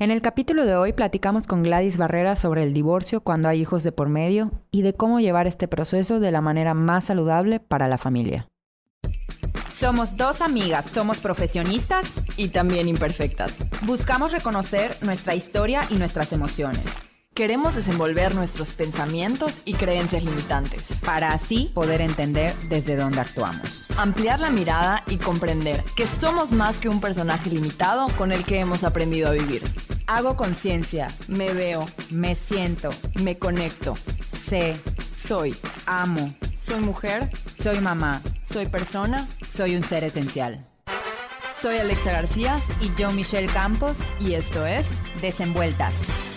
En el capítulo de hoy platicamos con Gladys Barrera sobre el divorcio cuando hay hijos de por medio y de cómo llevar este proceso de la manera más saludable para la familia. Somos dos amigas, somos profesionistas y también imperfectas. Buscamos reconocer nuestra historia y nuestras emociones. Queremos desenvolver nuestros pensamientos y creencias limitantes. Para así poder entender desde dónde actuamos. Ampliar la mirada y comprender que somos más que un personaje limitado con el que hemos aprendido a vivir. Hago conciencia, me veo, me siento, me conecto, sé, soy, amo, soy mujer, soy mamá, soy persona, soy un ser esencial. Soy Alexa García y yo Michelle Campos y esto es Desenvueltas.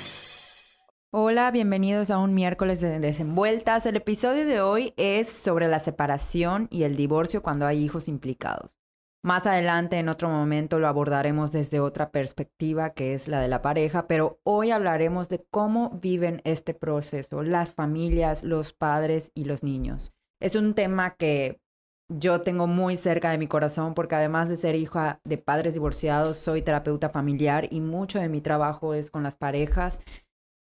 Hola, bienvenidos a un miércoles de Desenvueltas. El episodio de hoy es sobre la separación y el divorcio cuando hay hijos implicados. Más adelante, en otro momento, lo abordaremos desde otra perspectiva, que es la de la pareja, pero hoy hablaremos de cómo viven este proceso las familias, los padres y los niños. Es un tema que yo tengo muy cerca de mi corazón porque además de ser hija de padres divorciados, soy terapeuta familiar y mucho de mi trabajo es con las parejas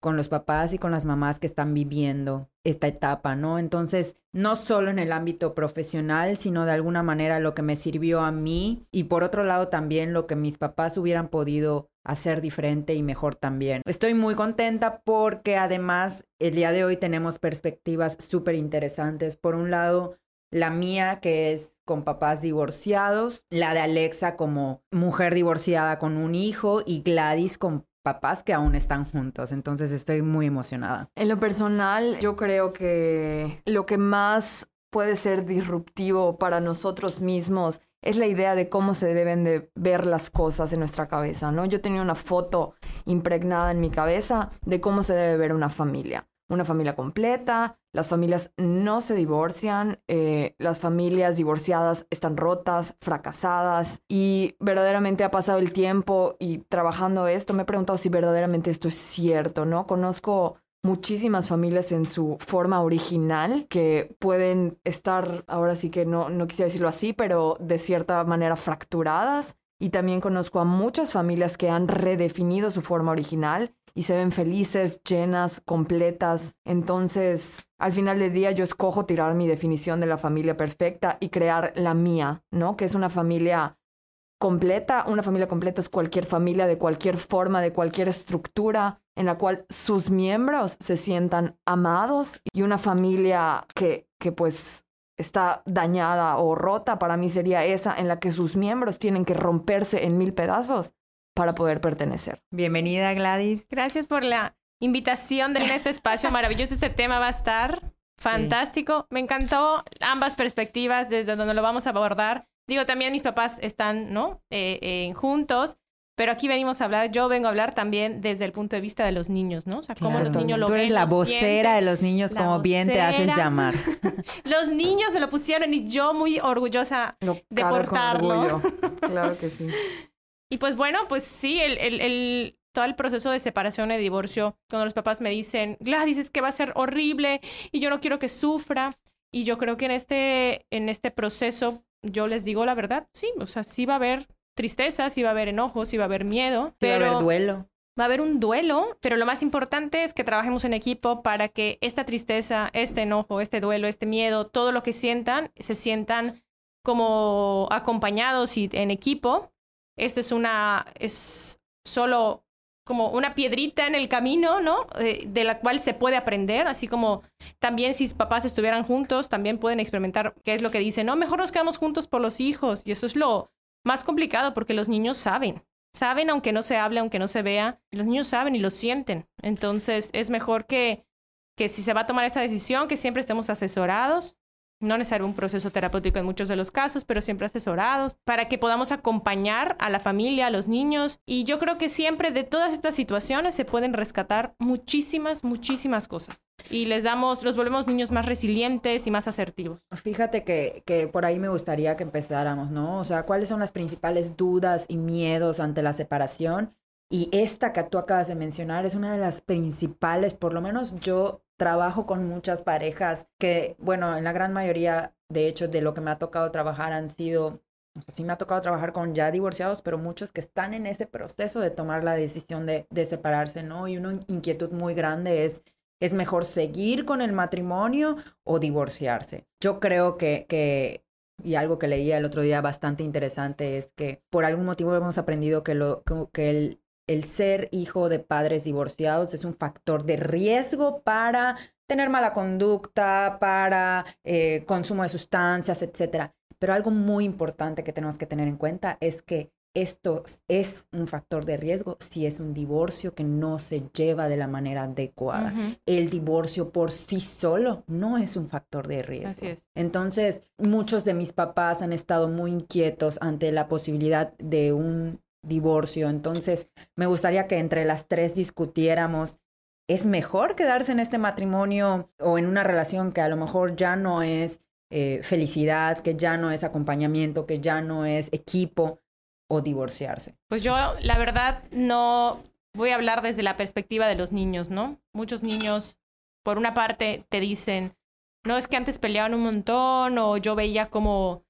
con los papás y con las mamás que están viviendo esta etapa, ¿no? Entonces, no solo en el ámbito profesional, sino de alguna manera lo que me sirvió a mí y por otro lado también lo que mis papás hubieran podido hacer diferente y mejor también. Estoy muy contenta porque además el día de hoy tenemos perspectivas súper interesantes. Por un lado, la mía que es con papás divorciados, la de Alexa como mujer divorciada con un hijo y Gladys con papás que aún están juntos. Entonces estoy muy emocionada. En lo personal, yo creo que lo que más puede ser disruptivo para nosotros mismos es la idea de cómo se deben de ver las cosas en nuestra cabeza, ¿no? Yo tenía una foto impregnada en mi cabeza de cómo se debe ver una familia una familia completa, las familias no se divorcian, eh, las familias divorciadas están rotas, fracasadas y verdaderamente ha pasado el tiempo y trabajando esto me he preguntado si verdaderamente esto es cierto, ¿no? Conozco muchísimas familias en su forma original que pueden estar, ahora sí que no, no quisiera decirlo así, pero de cierta manera fracturadas. Y también conozco a muchas familias que han redefinido su forma original y se ven felices, llenas, completas. Entonces, al final del día yo escojo tirar mi definición de la familia perfecta y crear la mía, ¿no? Que es una familia completa. Una familia completa es cualquier familia de cualquier forma, de cualquier estructura, en la cual sus miembros se sientan amados y una familia que, que pues está dañada o rota, para mí sería esa en la que sus miembros tienen que romperse en mil pedazos para poder pertenecer. Bienvenida, Gladys. Gracias por la invitación de este espacio maravilloso. Este tema va a estar fantástico. Me encantó ambas perspectivas desde donde lo vamos a abordar. Digo, también mis papás están, ¿no? Eh, eh, juntos. Pero aquí venimos a hablar, yo vengo a hablar también desde el punto de vista de los niños, ¿no? O sea, cómo los niños lo Tú eres la vocera de los niños, como bien te haces llamar. los niños me lo pusieron y yo muy orgullosa de portarlo. claro que sí. Y pues bueno, pues sí, el, el, el, todo el proceso de separación y divorcio, cuando los papás me dicen, Gladys, es que va a ser horrible y yo no quiero que sufra. Y yo creo que en este, en este proceso yo les digo la verdad, sí, o sea, sí va a haber tristeza, sí va a haber enojos, sí va a haber miedo. Pero... Va a haber duelo. Va a haber un duelo, pero lo más importante es que trabajemos en equipo para que esta tristeza, este enojo, este duelo, este miedo, todo lo que sientan, se sientan como acompañados y en equipo esta es una, es solo como una piedrita en el camino, ¿no? Eh, de la cual se puede aprender, así como también si papás estuvieran juntos, también pueden experimentar qué es lo que dicen, no, mejor nos quedamos juntos por los hijos. Y eso es lo más complicado porque los niños saben, saben aunque no se hable, aunque no se vea, los niños saben y lo sienten. Entonces es mejor que, que si se va a tomar esta decisión, que siempre estemos asesorados no necesariamente un proceso terapéutico en muchos de los casos, pero siempre asesorados, para que podamos acompañar a la familia, a los niños. Y yo creo que siempre de todas estas situaciones se pueden rescatar muchísimas, muchísimas cosas. Y les damos, los volvemos niños más resilientes y más asertivos. Fíjate que, que por ahí me gustaría que empezáramos, ¿no? O sea, ¿cuáles son las principales dudas y miedos ante la separación? Y esta que tú acabas de mencionar es una de las principales, por lo menos yo trabajo con muchas parejas que, bueno, en la gran mayoría, de hecho, de lo que me ha tocado trabajar han sido O sí me ha tocado trabajar con ya divorciados, pero muchos que están en ese proceso de tomar la decisión de, de separarse, ¿no? Y una inquietud muy grande es, ¿es mejor seguir con el matrimonio o divorciarse? Yo creo que, que y algo que leía el otro día bastante interesante es que por algún motivo hemos aprendido que, lo, que el, el ser hijo de padres divorciados es un factor de riesgo para tener mala conducta, para eh, consumo de sustancias, etc. Pero algo muy importante que tenemos que tener en cuenta es que esto es un factor de riesgo si es un divorcio que no se lleva de la manera adecuada. El divorcio por sí solo no es un factor de riesgo. Entonces, muchos de mis papás han estado muy inquietos ante la posibilidad de un divorcio. Entonces, me gustaría que entre las tres discutiéramos, ¿es mejor quedarse en este matrimonio o en una relación que a lo mejor ya no es eh, felicidad, que ya no es acompañamiento, que ya no es equipo o divorciarse? Pues yo, la verdad, no voy a hablar desde la perspectiva de los niños, ¿no? Muchos niños, por una parte, te dicen, no es que antes peleaban un montón o yo veía como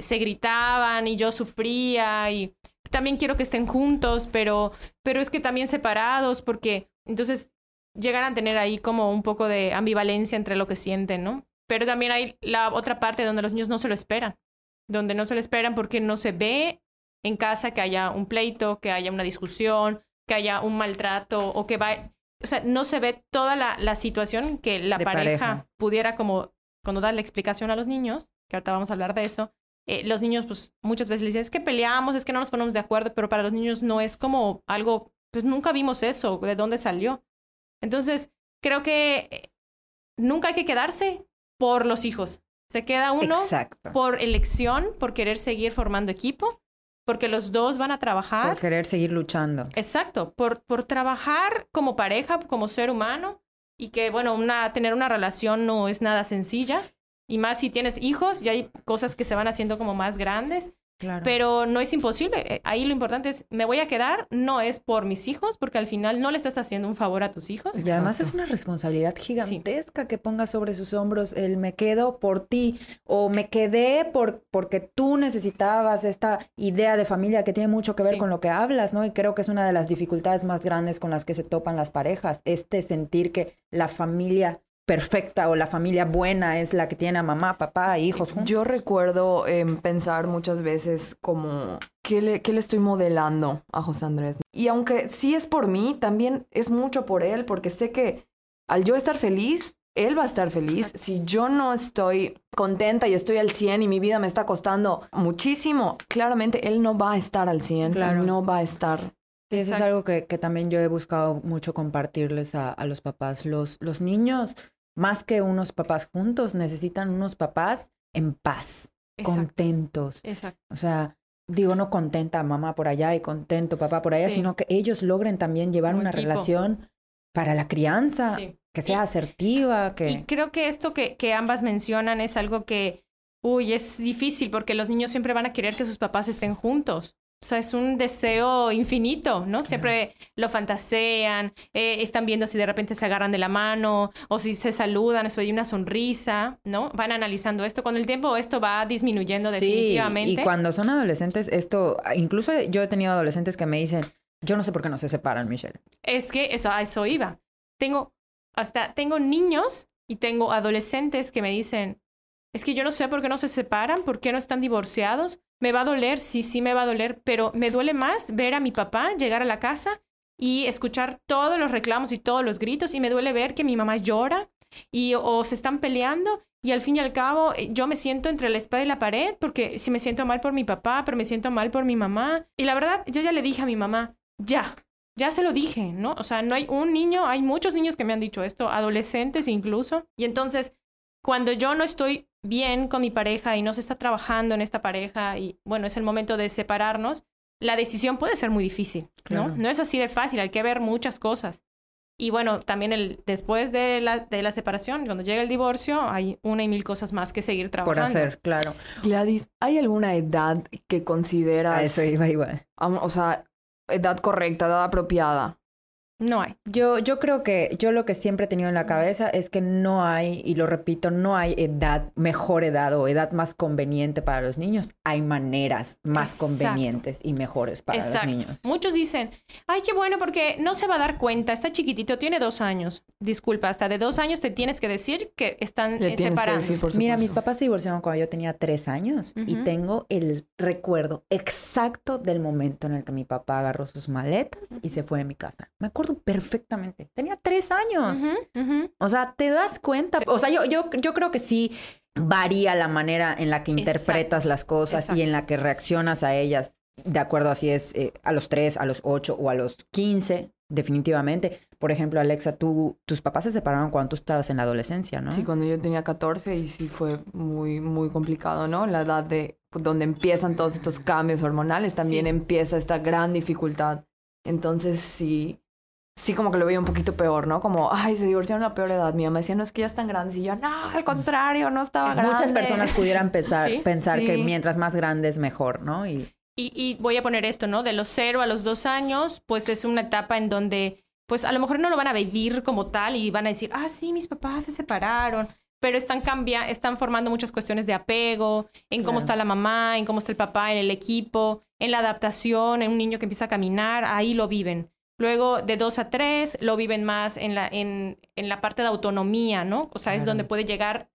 se gritaban y yo sufría y también quiero que estén juntos, pero, pero es que también separados, porque entonces llegan a tener ahí como un poco de ambivalencia entre lo que sienten, ¿no? Pero también hay la otra parte donde los niños no se lo esperan, donde no se lo esperan porque no se ve en casa que haya un pleito, que haya una discusión, que haya un maltrato o que va, o sea, no se ve toda la, la situación que la pareja, pudiera como cuando da la explicación a los niños, que ahorita vamos a hablar de eso, eh, los niños pues muchas veces le dicen, es que peleamos, es que no nos ponemos de acuerdo, pero para los niños no es como algo, pues nunca vimos eso, de dónde salió. Entonces, creo que eh, nunca hay que quedarse por los hijos. Se queda uno por elección, por querer seguir formando equipo, porque los dos van a trabajar. Por querer seguir luchando. Exacto, por, por trabajar como pareja, como ser humano, y que, bueno, una, tener una relación no es nada sencilla. Y más si tienes hijos, ya hay cosas que se van haciendo como más grandes. Pero no es imposible. Eh, ahí lo importante es, me voy a quedar, no es por mis hijos, porque al final no le estás haciendo un favor a tus hijos. Y además es una responsabilidad gigantesca que ponga sobre sus hombros el me quedo por ti o me quedé por, porque tú necesitabas esta idea de familia que tiene mucho que ver con lo que hablas, ¿no? Y creo que es una de las dificultades más grandes con las que se topan las parejas, este sentir que la familia perfecta o la familia buena es la que tiene a mamá, papá, hijos. Yo recuerdo em, pensar muchas veces como, ¿qué le, ¿qué le estoy modelando a José Andrés? Y aunque sí es por mí, también es mucho por él, porque sé que al yo estar feliz, él va a estar feliz. Si yo no estoy contenta y estoy al 100 y mi vida me está costando muchísimo, claramente él no va a estar al 100, no va a estar Sí, eso es algo que, que, también yo he buscado mucho compartirles a, a, los papás. Los, los niños más que unos papás juntos, necesitan unos papás en paz, contentos. Exacto. O sea, digo, no contenta mamá por allá y contento papá por allá, sino que ellos logren también llevar una relación para la crianza, que sea asertiva, que... Y creo que esto que, que ambas mencionan es algo que, uy, es difícil porque los niños siempre van a querer que sus papás estén juntos. O sea, es un deseo infinito, ¿no? Siempre lo fantasean, eh, están viendo si de repente se agarran de la mano o si se saludan, eso hay una sonrisa, ¿no? Van analizando esto. Con el tiempo esto va disminuyendo sí, definitivamente. Y cuando son adolescentes, esto, incluso yo he tenido adolescentes que me dicen, yo no sé por qué no se separan, Michelle. Es que eso, a eso iba. Tengo, hasta tengo niños y tengo adolescentes que me dicen, es que yo no sé por qué no se separan, por qué no están divorciados me va a doler, sí, sí me va a doler, pero me duele más ver a mi papá llegar a la casa y escuchar todos los reclamos y todos los gritos y me duele ver que mi mamá llora y o se están peleando y al fin y al cabo eh, yo me siento entre la espada y la pared porque si me siento mal por mi papá, pero me siento mal por mi mamá. Y la verdad, yo ya le dije a mi mamá, ya, ya se lo dije, ¿no? O sea, no hay un niño, hay muchos niños que me han dicho esto, adolescentes incluso. Y entonces, cuando yo no estoy bien con mi pareja y no se está trabajando en esta pareja y bueno, es el momento de separarnos, la decisión puede ser muy difícil, ¿no? No es así de fácil, hay que ver muchas cosas. Y bueno, también el, después de la, de la separación, cuando llega el divorcio, hay una y mil cosas más que seguir trabajando. Por hacer, claro. Gladys, ¿hay alguna edad que consideras... A eso iba igual. O sea, edad correcta, edad apropiada No hay. Yo, yo creo que yo lo que siempre he tenido en la cabeza es que no hay, y lo repito, no hay edad, mejor edad o edad más conveniente para los niños. Hay maneras más Exacto. convenientes y mejores para Exacto. los niños. Muchos dicen, ay, qué bueno, porque no se va a dar cuenta, está chiquitito, tiene dos años. Disculpa, hasta de dos años te tienes que decir que están Le eh, por Mira, mis papás se divorciaron cuando yo tenía tres años y Ujú. tengo el recuerdo exacto del momento en el que mi papá agarró sus maletas y se fue de mi casa. Me acuerdo perfectamente. Tenía tres años. O sea, te das cuenta. O sea, yo, yo, yo creo que sí varía la manera en la que interpretas las cosas y en la que reaccionas a ellas. De acuerdo a si es eh, a los tres, a los ocho o a los quince, definitivamente. Por ejemplo, Alexa, tú, tus papás se separaron cuando tú estabas en la adolescencia, ¿no? Sí, cuando yo tenía 14 y sí fue muy, muy complicado, ¿no? La edad de donde empiezan todos estos cambios hormonales, también Sí. empieza esta gran dificultad. Entonces sí, sí como que lo veía un poquito peor, ¿no? Como, ay, se divorciaron a la peor edad. Mi mamá decía, no, es que ya están grandes. Y yo, no, al contrario, no estaba grande. Muchas personas pudieran pensar, Sí, pensar que mientras más grande es mejor, ¿no? Y Y, y voy a poner esto, ¿no? De los cero a los dos años, pues es una etapa en donde, pues a lo mejor no lo van a vivir como tal y van a decir, ah, sí, mis papás se separaron, pero están cambia están formando muchas cuestiones de apego, en cómo Claro. está la mamá, en cómo está el papá, en el equipo, en la adaptación, en un niño que empieza a caminar, ahí lo viven. Luego, de dos a tres, lo viven más en la, en, en la parte de autonomía, ¿no? O sea, es Claro. donde puede llegar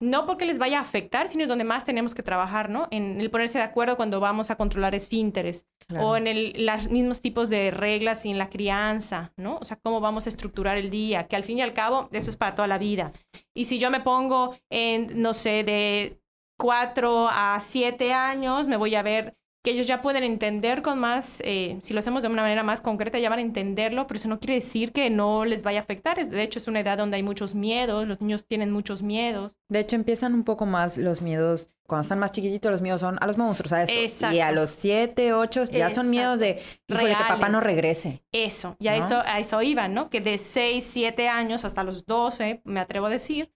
no porque les vaya a afectar, sino es donde más tenemos que trabajar, ¿no? En el ponerse de acuerdo cuando vamos a controlar esfínteres o en el, los mismos tipos de reglas y en la crianza, ¿no? O sea, cómo vamos a estructurar el día, que al fin y al cabo eso es para toda la vida. Y si yo me pongo en, no sé, de cuatro a siete años, me voy a ver que ellos ya pueden entender con más, eh, si lo hacemos de una manera más concreta, ya van a entenderlo, pero eso no quiere decir que no les vaya a afectar. De hecho, es una edad donde hay muchos miedos, los niños tienen muchos miedos. De hecho, empiezan un poco más los miedos. Cuando están más chiquititos, los miedos son a los monstruos, a esto. Exacto. Y a los siete, ocho, ya son miedos de, híjole, que papá no Reales. regrese. Eso, ya ¿No? eso, a eso iba, ¿no? Que de 6, 7 años hasta los 12, me atrevo a decir,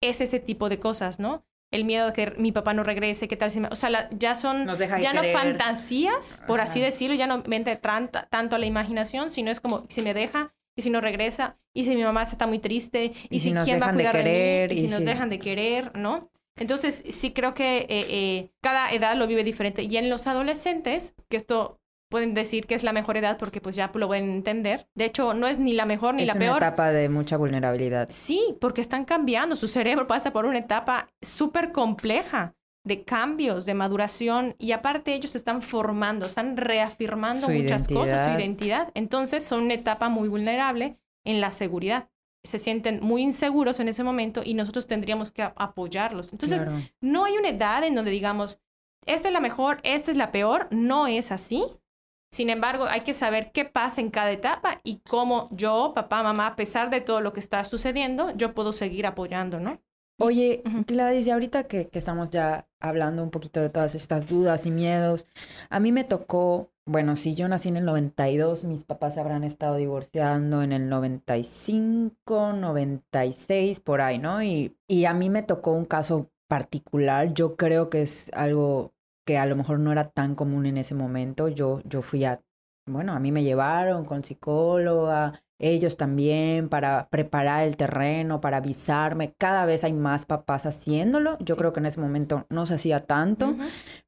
es ese tipo de cosas, ¿no? El miedo de que mi papá no regrese, qué tal si me... O sea, la- ya son... Ya no fantasías, por así decirlo, ya no mente tran- tanto a la imaginación, sino es como, si me deja, y si no regresa, y si mi mamá está muy triste, y, Y si nos quién va a dejan de cuidar de, querer, mí, y y si nos si- dejan de querer, ¿no? Entonces, sí creo que eh, eh, cada edad lo vive diferente. Y en los adolescentes, que esto pueden decir que es la mejor edad porque pues ya lo pueden entender. De hecho, no es ni la mejor ni es la una peor. etapa de mucha vulnerabilidad. Sí, porque están cambiando. Su cerebro pasa por una etapa súper compleja de cambios, de maduración, y aparte ellos están formando, están reafirmando Su muchas cosas, su identidad. Entonces son una etapa muy vulnerable en la seguridad. Se sienten muy inseguros en ese momento y nosotros tendríamos que apoyarlos. Entonces, Claro. no hay una edad en donde digamos, esta es la mejor, esta es la peor, no es así. Sin embargo, hay que saber qué pasa en cada etapa y cómo yo, papá, mamá, a pesar de todo lo que está sucediendo, yo puedo seguir apoyando, ¿no? Oye. Gladys, y ahorita que, que estamos ya hablando un poquito de todas estas dudas y miedos, a mí me tocó, bueno, si yo nací en el 92, mis papás habrán estado divorciando en el 95, 96, por ahí, ¿no? Y, y a mí me tocó un caso particular, yo creo que es algo que a lo mejor no era tan común en ese momento, yo, yo fui a, bueno, a mí me llevaron con psicóloga, ellos también para preparar el terreno, para avisarme. Cada vez hay más papás haciéndolo. Yo Sí. creo que en ese momento no se hacía tanto,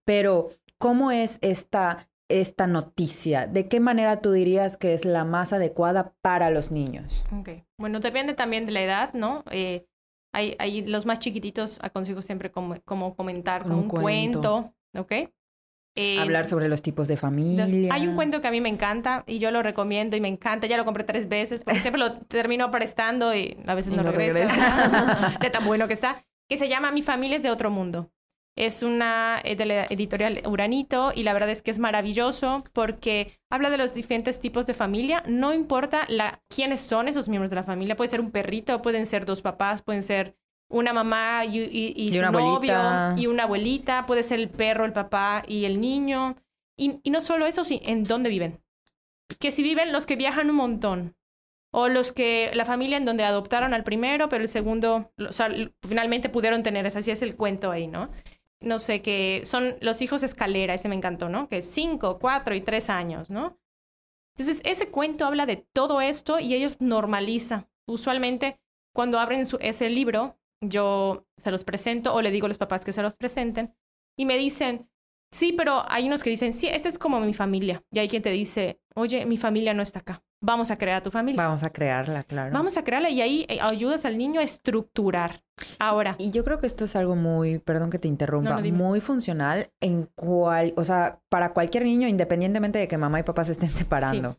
pero ¿cómo es esta, esta noticia? ¿De qué manera tú dirías que es la más adecuada para los niños? Ok. Bueno, depende también de la edad, ¿no? Eh, hay, hay los más chiquititos aconsejo siempre como, como comentar Con un cuento, ¿ok? Eh, Hablar sobre los tipos de Los- familia. Hay un cuento que a mí me encanta y yo lo recomiendo y me encanta. Ya lo compré tres veces porque siempre lo termino prestando y a veces Y no, no regresa. regresa. de tan bueno que está. Que se llama Mi familia es de otro mundo. Es una eh, de la editorial Uranito y la verdad es que es maravilloso porque habla de los diferentes tipos de familia. No importa la, quiénes son esos miembros de la familia. Puede ser un perrito, pueden ser dos papás, pueden ser una mamá y, y- y Y su novio abuelita. y una abuelita. Puede ser el perro, el papá y el niño. Y, no solo eso, sí, en dónde viven. Que si viven los que viajan un montón. O los que, la familia en donde adoptaron al primero, pero el segundo, o sea, l- finalmente pudieron tener, es así es el cuento ahí, ¿no? No sé, que son los hijos escalera, ese me encantó, ¿no? Que cinco, cuatro y tres años, ¿no? Entonces, ese cuento habla de todo esto y ellos normalizan. Usualmente, cuando abren ese libro, yo se los presento o le digo a los papás que se los presenten y me dicen, sí, pero hay unos que dicen, sí, esta es como mi familia. Y hay quien te dice, oye, mi familia no está acá. Vamos a crear tu familia. Vamos a crearla, claro. Vamos a crearla y ahí eh, ayudas al niño a estructurar. Ahora. Y yo creo que esto es algo muy, perdón que te interrumpa, muy funcional en cual, o sea, para cualquier niño, independientemente de que mamá y papá se estén separando.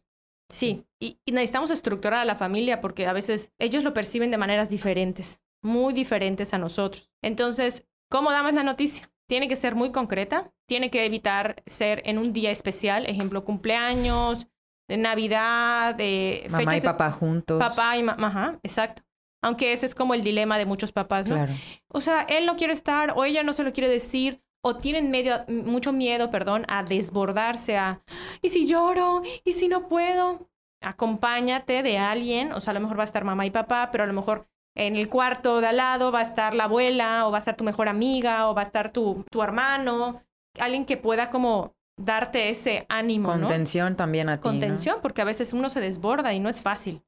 Sí, Y, y, necesitamos estructurar a la familia porque a veces ellos lo perciben de maneras diferentes, muy diferentes a nosotros. Entonces, ¿cómo damos la noticia? Tiene que ser muy concreta, tiene que evitar ser en un día especial, ejemplo, cumpleaños, de Navidad, de mamá y papá juntos. Papá y mamá, ajá, exacto. Aunque ese es como el dilema de muchos papás, ¿no? Claro. O sea, él no quiere estar o ella no se lo quiere decir o tienen medio, mucho miedo, perdón, a desbordarse a, ¿y si lloro? ¿Y si no puedo? Acompáñate de alguien, o sea, a lo mejor va a estar mamá y papá, pero a lo mejor en el cuarto de al lado va a estar la abuela, o va a estar tu mejor amiga, o va a estar tu, tu hermano, alguien que pueda como darte ese ánimo. Contención también a ti. Contención, porque a veces uno se desborda y no es fácil.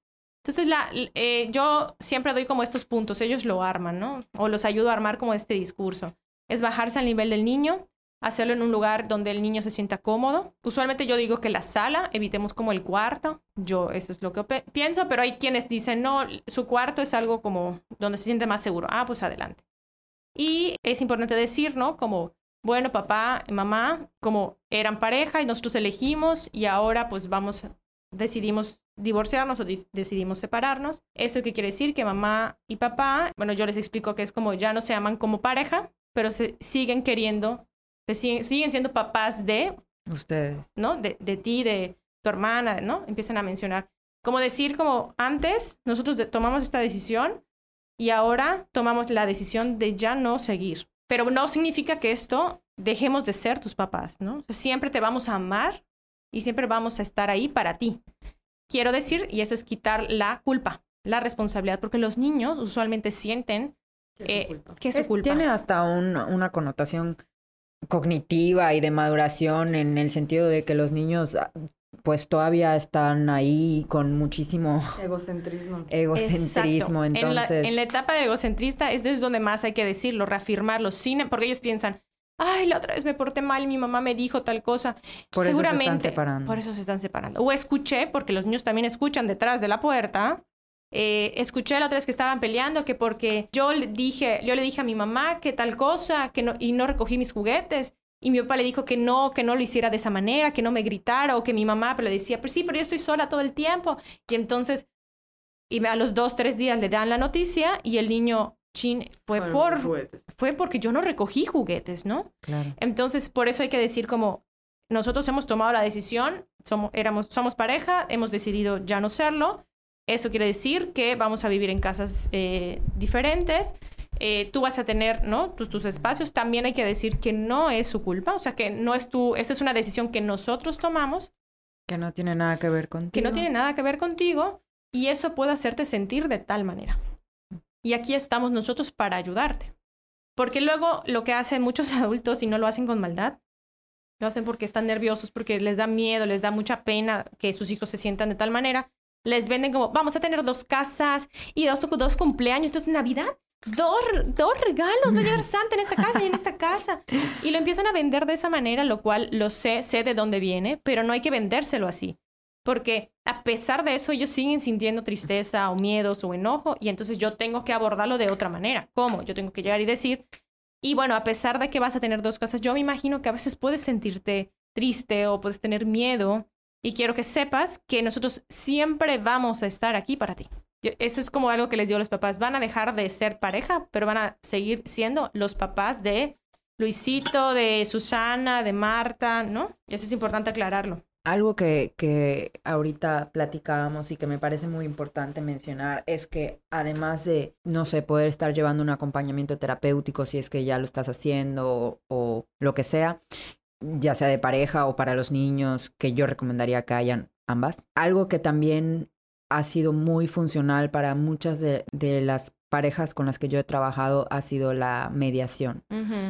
Entonces, la, eh, yo siempre doy como estos puntos, ellos lo arman, ¿no? O los ayudo a armar como este discurso. Es bajarse al nivel del niño, hacerlo en un lugar donde el niño se sienta cómodo. Usualmente yo digo que la sala, evitemos como el cuarto. Yo eso es lo que pienso, pero hay quienes dicen, no, su cuarto es algo como donde se siente más seguro. Ah, pues adelante. Y es importante decir, ¿no? Como bueno, papá mamá, como eran pareja y nosotros elegimos y ahora pues vamos, decidimos divorciarnos o decidimos separarnos. ¿Eso qué quiere decir? Que mamá y papá, bueno, yo les explico que es como ya no se aman como pareja, pero se siguen queriendo, siguen, siguen siendo papás de... Ustedes. ¿No? De, de ti, de tu hermana, ¿no? Empiezan a mencionar. Como decir, como antes nosotros tomamos esta decisión y ahora tomamos la decisión de ya no seguir. Pero no significa que esto dejemos de ser tus papás, ¿no? siempre te vamos a amar y siempre vamos a estar ahí para ti. Quiero decir, y eso es quitar la culpa, la responsabilidad, porque los niños usualmente sienten que es su culpa. Tiene hasta una connotación cognitiva y de maduración en el sentido de que los niños pues todavía están ahí con muchísimo egocentrismo. Egocentrismo, entonces. En la, etapa de egocentrista es desde donde más hay que decirlo, reafirmarlo, sin, porque ellos piensan, ay, la otra vez me porté mal, mi mamá me dijo tal cosa. Por Seguramente, eso se están separando. Por eso se están separando. O escuché, porque los niños también escuchan detrás de la puerta. Eh, escuché la otra vez que estaban peleando que porque yo le dije, yo le dije a mi mamá que tal cosa, que no, y no recogí mis juguetes. Y mi papá le dijo que no, que no lo hiciera de esa manera, que no me gritara, o que mi mamá le decía, pero sí, pero yo estoy sola todo el tiempo. Y entonces, y a los dos, tres días le dan la noticia y el niño, chin, fue por, fue porque yo no recogí juguetes, ¿no? Claro. Entonces, por eso hay que decir como, nosotros hemos tomado la decisión, somos, éramos, somos pareja, hemos decidido ya no serlo. Eso quiere decir que vamos a vivir en casas eh, diferentes eh, tú vas a tener, ¿no? Tus, tus espacios, también hay que decir que no es su culpa, o sea, que no es tu, esa es una decisión que nosotros tomamos. Que no tiene nada que ver contigo. Que no tiene nada que ver contigo y eso puede hacerte sentir de tal manera. Y aquí estamos nosotros para ayudarte. Porque luego lo que hacen muchos adultos y no lo hacen con maldad, lo hacen porque están nerviosos, porque les da miedo, les da mucha pena que sus hijos se sientan de tal manera. Les venden como, vamos a tener dos casas y dos, dos cumpleaños, entonces Navidad dos, dos regalos, va a llegar Santa en esta casa y en esta casa. Y lo empiezan a vender de esa manera, lo cual lo sé, sé de dónde viene, pero no hay que vendérselo así. Porque a pesar de eso, ellos siguen sintiendo tristeza o miedos o enojo, y entonces yo tengo que abordarlo de otra manera. ¿Cómo? Yo tengo que llegar y decir, y bueno, a pesar de que vas a tener dos casas, yo me imagino que a veces puedes sentirte triste o puedes tener miedo, y quiero que sepas que nosotros siempre vamos a estar aquí para ti. Eso es como algo que les digo a los papás. Van a dejar de ser pareja, pero van a seguir siendo los papás de Luisito, de Susana, de Marta, ¿no? Eso es importante aclararlo. Algo que, que ahorita platicábamos y que me parece muy importante mencionar es que además de, no sé, poder estar llevando un acompañamiento terapéutico si es que ya lo estás haciendo o, o lo que sea, ya sea de pareja o para los niños, que yo recomendaría que hayan ambas. Algo que también ha sido muy funcional para muchas de, las parejas con las que yo he trabajado ha sido la mediación.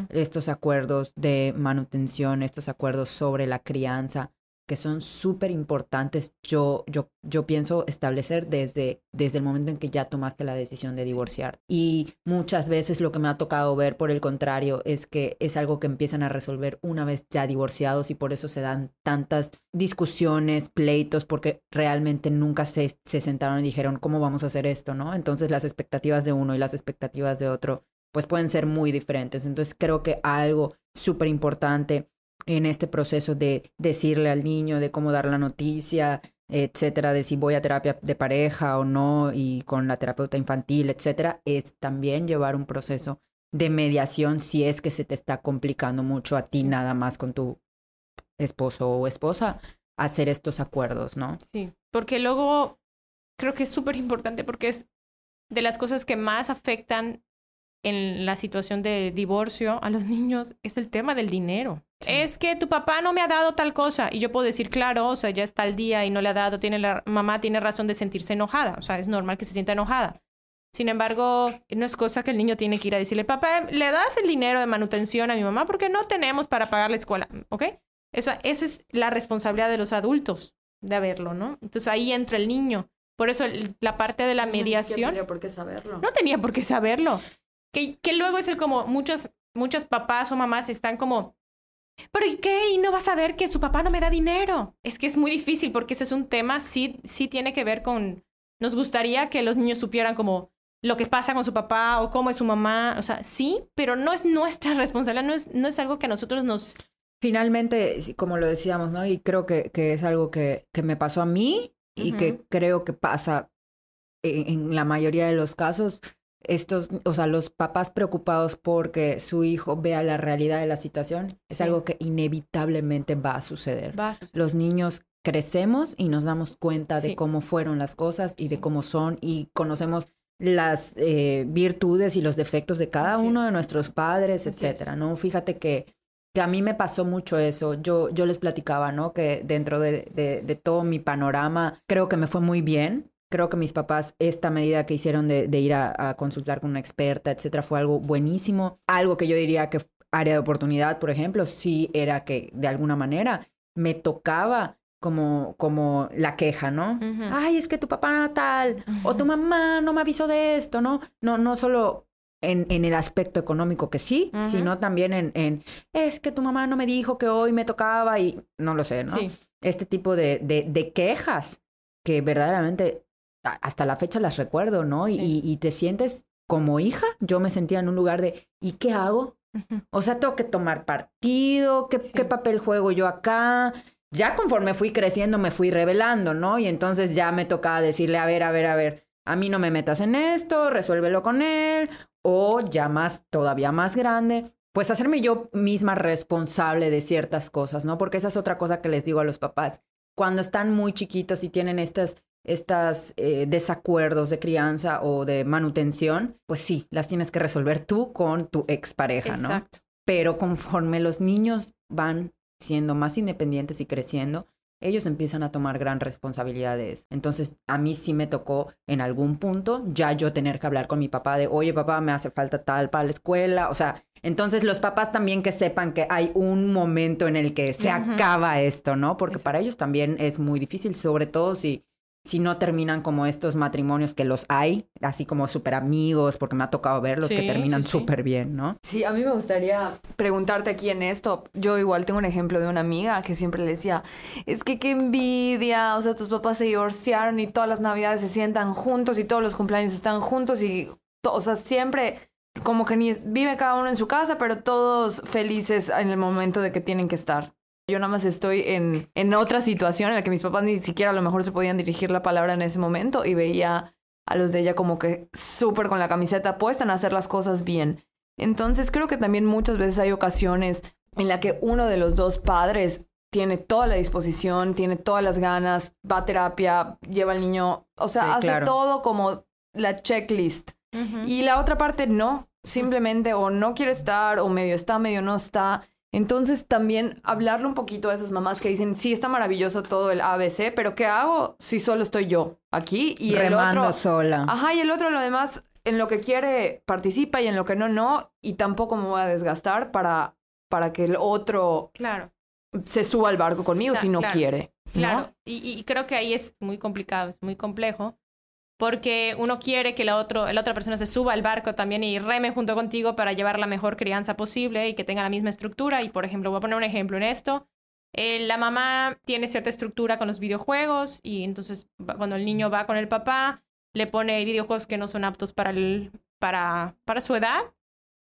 Estos acuerdos de manutención, estos acuerdos sobre la crianza, que son súper importantes, yo, yo, yo pienso establecer desde, desde el momento en que ya tomaste la decisión de divorciar. Y muchas veces lo que me ha tocado ver, por el contrario, es que es algo que empiezan a resolver una vez ya divorciados y por eso se dan tantas discusiones, pleitos, porque realmente nunca se, se sentaron y dijeron, ¿cómo vamos a hacer esto? ¿no? Entonces las expectativas de uno y las expectativas de otro pues pueden ser muy diferentes. Entonces creo que algo súper importante en este proceso de decirle al niño de cómo dar la noticia, etcétera, de si voy a terapia de pareja o no y con la terapeuta infantil, etcétera, es también llevar un proceso de mediación si es que se te está complicando mucho a ti nada más con tu esposo o esposa hacer estos acuerdos, ¿no? Sí, porque luego creo que es súper importante porque es de las cosas que más afectan en la situación de divorcio a los niños es el tema del dinero. Es que tu papá no me ha dado tal cosa y yo puedo decir, claro, o sea, ya está el día y no le ha dado, tiene la mamá tiene razón de sentirse enojada, o sea, es normal que se sienta enojada. Sin embargo, no es cosa que el niño tiene que ir a decirle, papá, ¿le das el dinero de manutención a mi mamá? Porque no tenemos para pagar la escuela, ¿ok? Esa, esa es la responsabilidad de los adultos de haberlo, ¿no? Entonces ahí entra el niño. Por eso la parte de la mediación... No tenía por qué saberlo. No tenía por qué saberlo. Que, que luego es el como muchos, muchos papás o mamás están como, pero ¿y qué? ¿Y no vas a ver que su papá no me da dinero? Es que es muy difícil porque ese es un tema, sí, sí tiene que ver con, nos gustaría que los niños supieran como lo que pasa con su papá o cómo es su mamá, o sea, sí, pero no es nuestra responsabilidad, no es, no es algo que a nosotros nos... Finalmente, como lo decíamos, ¿no? Y creo que, que es algo que, que me pasó a mí y que creo que pasa en la mayoría de los casos, estos, o sea, los papás preocupados porque su hijo vea la realidad de la situación, es algo que inevitablemente va a, suceder. Los niños crecemos y nos damos cuenta de cómo fueron las cosas y de cómo son y conocemos las eh, virtudes y los defectos de cada uno de nuestros padres, etcétera, ¿no? Fíjate que, que a mí me pasó mucho eso. Yo, yo les platicaba, ¿no? Que dentro de, de, de todo mi panorama, creo que me fue muy bien creo que mis papás, esta medida que hicieron de, ir a, consultar con una experta, etcétera, fue algo buenísimo. Algo que yo diría que área de oportunidad, por ejemplo, sí era que de alguna manera me tocaba como, como la queja, ¿no? Ay, es que tu papá tal, o tu mamá no me avisó de esto, ¿no? No, no solo en, en el aspecto económico que sí, sino también en, en, es que tu mamá no me dijo que hoy me tocaba y no lo sé, ¿no? Este tipo de, de, de quejas que verdaderamente hasta la fecha las recuerdo, ¿no? Y, y, te sientes como hija, yo me sentía en un lugar de, ¿y qué hago? O sea, tengo que tomar partido, ¿qué, ¿qué papel juego yo acá? Ya conforme fui creciendo me fui revelando, ¿no? Y entonces ya me tocaba decirle, a ver, a ver, a ver, a mí no me metas en esto, resuélvelo con él, o ya más, todavía más grande, pues hacerme yo misma responsable de ciertas cosas, ¿no? Porque esa es otra cosa que les digo a los papás. Cuando están muy chiquitos y tienen estas estos eh, desacuerdos de crianza o de manutención, pues sí, las tienes que resolver tú con tu expareja, ¿no? Exacto. Pero conforme los niños van siendo más independientes y creciendo, ellos empiezan a tomar gran responsabilidades. Entonces, a mí sí me tocó en algún punto ya yo tener que hablar con mi papá de, oye, papá, me hace falta tal para la escuela. O sea, entonces los papás también que sepan que hay un momento en el que se acaba esto, ¿no? Porque para ellos también es muy difícil, sobre todo si si no terminan como estos matrimonios que los hay, así como súper amigos, porque me ha tocado verlos que terminan súper bien, ¿no? Sí, a mí me gustaría preguntarte aquí en esto. Yo igual tengo un ejemplo de una amiga que siempre le decía, es que qué envidia, o sea, tus papás se divorciaron y todas las navidades se sientan juntos y todos los cumpleaños están juntos y, o sea, siempre como que ni vive cada uno en su casa, pero todos felices en el momento de que tienen que estar. Yo nada más estoy en, en otra situación en la que mis papás ni siquiera a lo mejor se podían dirigir la palabra en ese momento y veía a los de ella como que súper con la camiseta puesta en hacer las cosas bien. Entonces creo que también muchas veces hay ocasiones en la que uno de los dos padres tiene toda la disposición, tiene todas las ganas, va a terapia, lleva al niño, o sea, hace todo como la checklist. Y la otra parte no, simplemente o no quiere estar o medio está, medio no está. Entonces también hablarle un poquito a esas mamás que dicen, sí, está maravilloso todo el ABC, pero ¿qué hago si solo estoy yo aquí? Y el otro, sola. Ajá, y el otro lo demás, en lo que quiere participa y en lo que no, no, y tampoco me voy a desgastar para, para que el otro claro. se suba al barco conmigo si no quiere. Claro, y, y, creo que ahí es muy complicado, es muy complejo, porque uno quiere que la, otro, la otra persona se suba al barco también y reme junto contigo para llevar la mejor crianza posible y que tenga la misma estructura. Y, por ejemplo, voy a poner un ejemplo en esto. Eh, la mamá tiene cierta estructura con los videojuegos y entonces cuando el niño va con el papá, le pone videojuegos que no son aptos para, para, para su edad.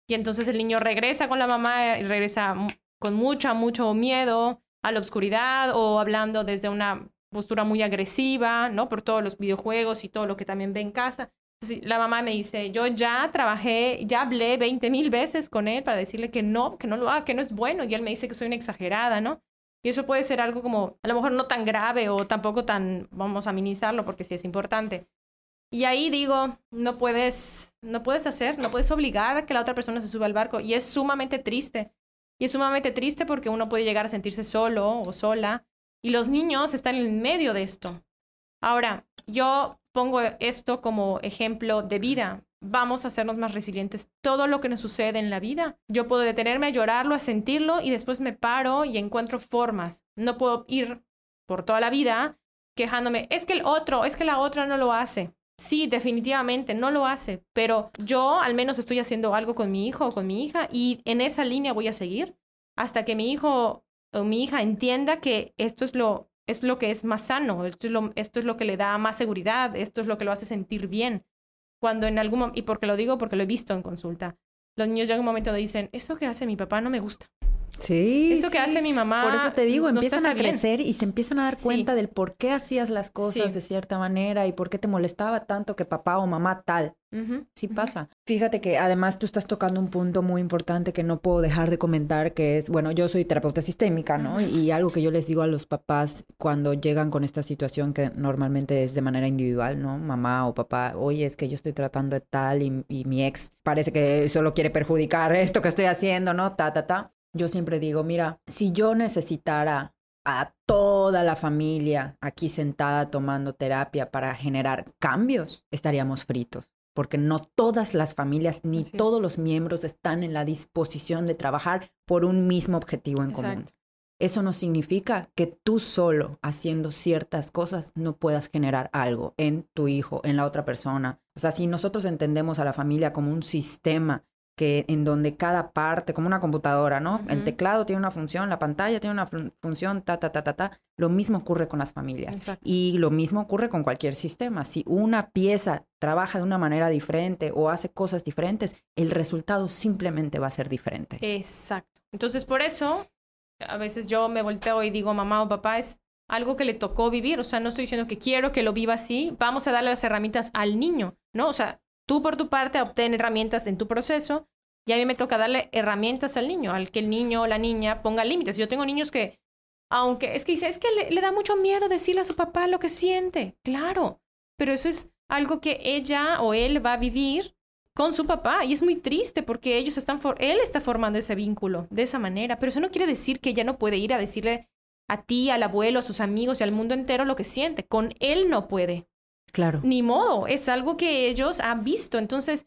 Y entonces el niño regresa con la mamá y regresa con mucho, mucho miedo a la oscuridad o hablando desde una postura muy agresiva, ¿no? Por todos los videojuegos y todo lo que también ve en casa. la mamá me dice, yo ya trabajé, ya hablé 20 mil veces con él para decirle que no, que no lo haga, que no es bueno. Y él me dice que soy una exagerada, ¿no? Y eso puede ser algo como, a lo mejor no tan grave o tampoco tan, vamos a minimizarlo porque sí es importante. Y ahí digo, no puedes, no puedes hacer, no puedes obligar a que la otra persona se suba al barco. Y es sumamente triste. Y es sumamente triste porque uno puede llegar a sentirse solo o sola y los niños están en medio de esto. Ahora, yo pongo esto como ejemplo de vida. Vamos a hacernos más resilientes. Todo lo que nos sucede en la vida, yo puedo detenerme a llorarlo, a sentirlo y después me paro y encuentro formas. No puedo ir por toda la vida quejándome, es que el otro, es que la otra no lo hace. Sí, definitivamente no lo hace, pero yo al menos estoy haciendo algo con mi hijo o con mi hija y en esa línea voy a seguir hasta que mi hijo o mi hija entienda que esto es lo, es lo que es más sano, esto es, lo, esto es lo que le da más seguridad, esto es lo que lo hace sentir bien. Cuando en algún momento, y porque lo digo porque lo he visto en consulta, los niños llegan un momento dicen, eso que hace mi papá no me gusta. Sí. Eso que hace mi mamá. Por eso te digo, empiezan a crecer y se empiezan a dar cuenta del por qué hacías las cosas de cierta manera y por qué te molestaba tanto que papá o mamá tal. Sí pasa. Fíjate que además tú estás tocando un punto muy importante que no puedo dejar de comentar, que es, bueno, yo soy terapeuta sistémica, ¿no? Y algo que yo les digo a los papás cuando llegan con esta situación que normalmente es de manera individual, ¿no? Mamá o papá, oye, es que yo estoy tratando de tal y, y mi ex parece que solo quiere perjudicar esto que estoy haciendo, ¿no? Ta, ta, ta yo siempre digo, mira, si yo necesitara a toda la familia aquí sentada tomando terapia para generar cambios, estaríamos fritos, porque no todas las familias ni todos los miembros están en la disposición de trabajar por un mismo objetivo en común. Eso no significa que tú solo haciendo ciertas cosas no puedas generar algo en tu hijo, en la otra persona. O sea, si nosotros entendemos a la familia como un sistema que en donde cada parte, como una computadora, ¿no? El teclado tiene una función, la pantalla tiene una función, ta, ta, ta, ta, ta. Lo mismo ocurre con las familias. Y lo mismo ocurre con cualquier sistema. Si una pieza trabaja de una manera diferente o hace cosas diferentes, el resultado simplemente va a ser diferente. Exacto. Entonces, por eso, a veces yo me volteo y digo, mamá o papá, es algo que le tocó vivir. O sea, no estoy diciendo que quiero que lo viva así. Vamos a darle las herramientas al niño, ¿no? O sea, Tú por tu parte obtén herramientas en tu proceso y a mí me toca darle herramientas al niño, al que el niño o la niña ponga límites. Yo tengo niños que, aunque es que dice, es que le, da mucho miedo decirle a su papá lo que siente. Claro, pero eso es algo que ella o él va a vivir con su papá y es muy triste porque ellos están, él está formando ese vínculo de esa manera, pero eso no quiere decir que ella no puede ir a decirle a ti, al abuelo, a sus amigos y al mundo entero lo que siente. Con él no puede. Claro. Ni modo, es algo que ellos han visto. Entonces,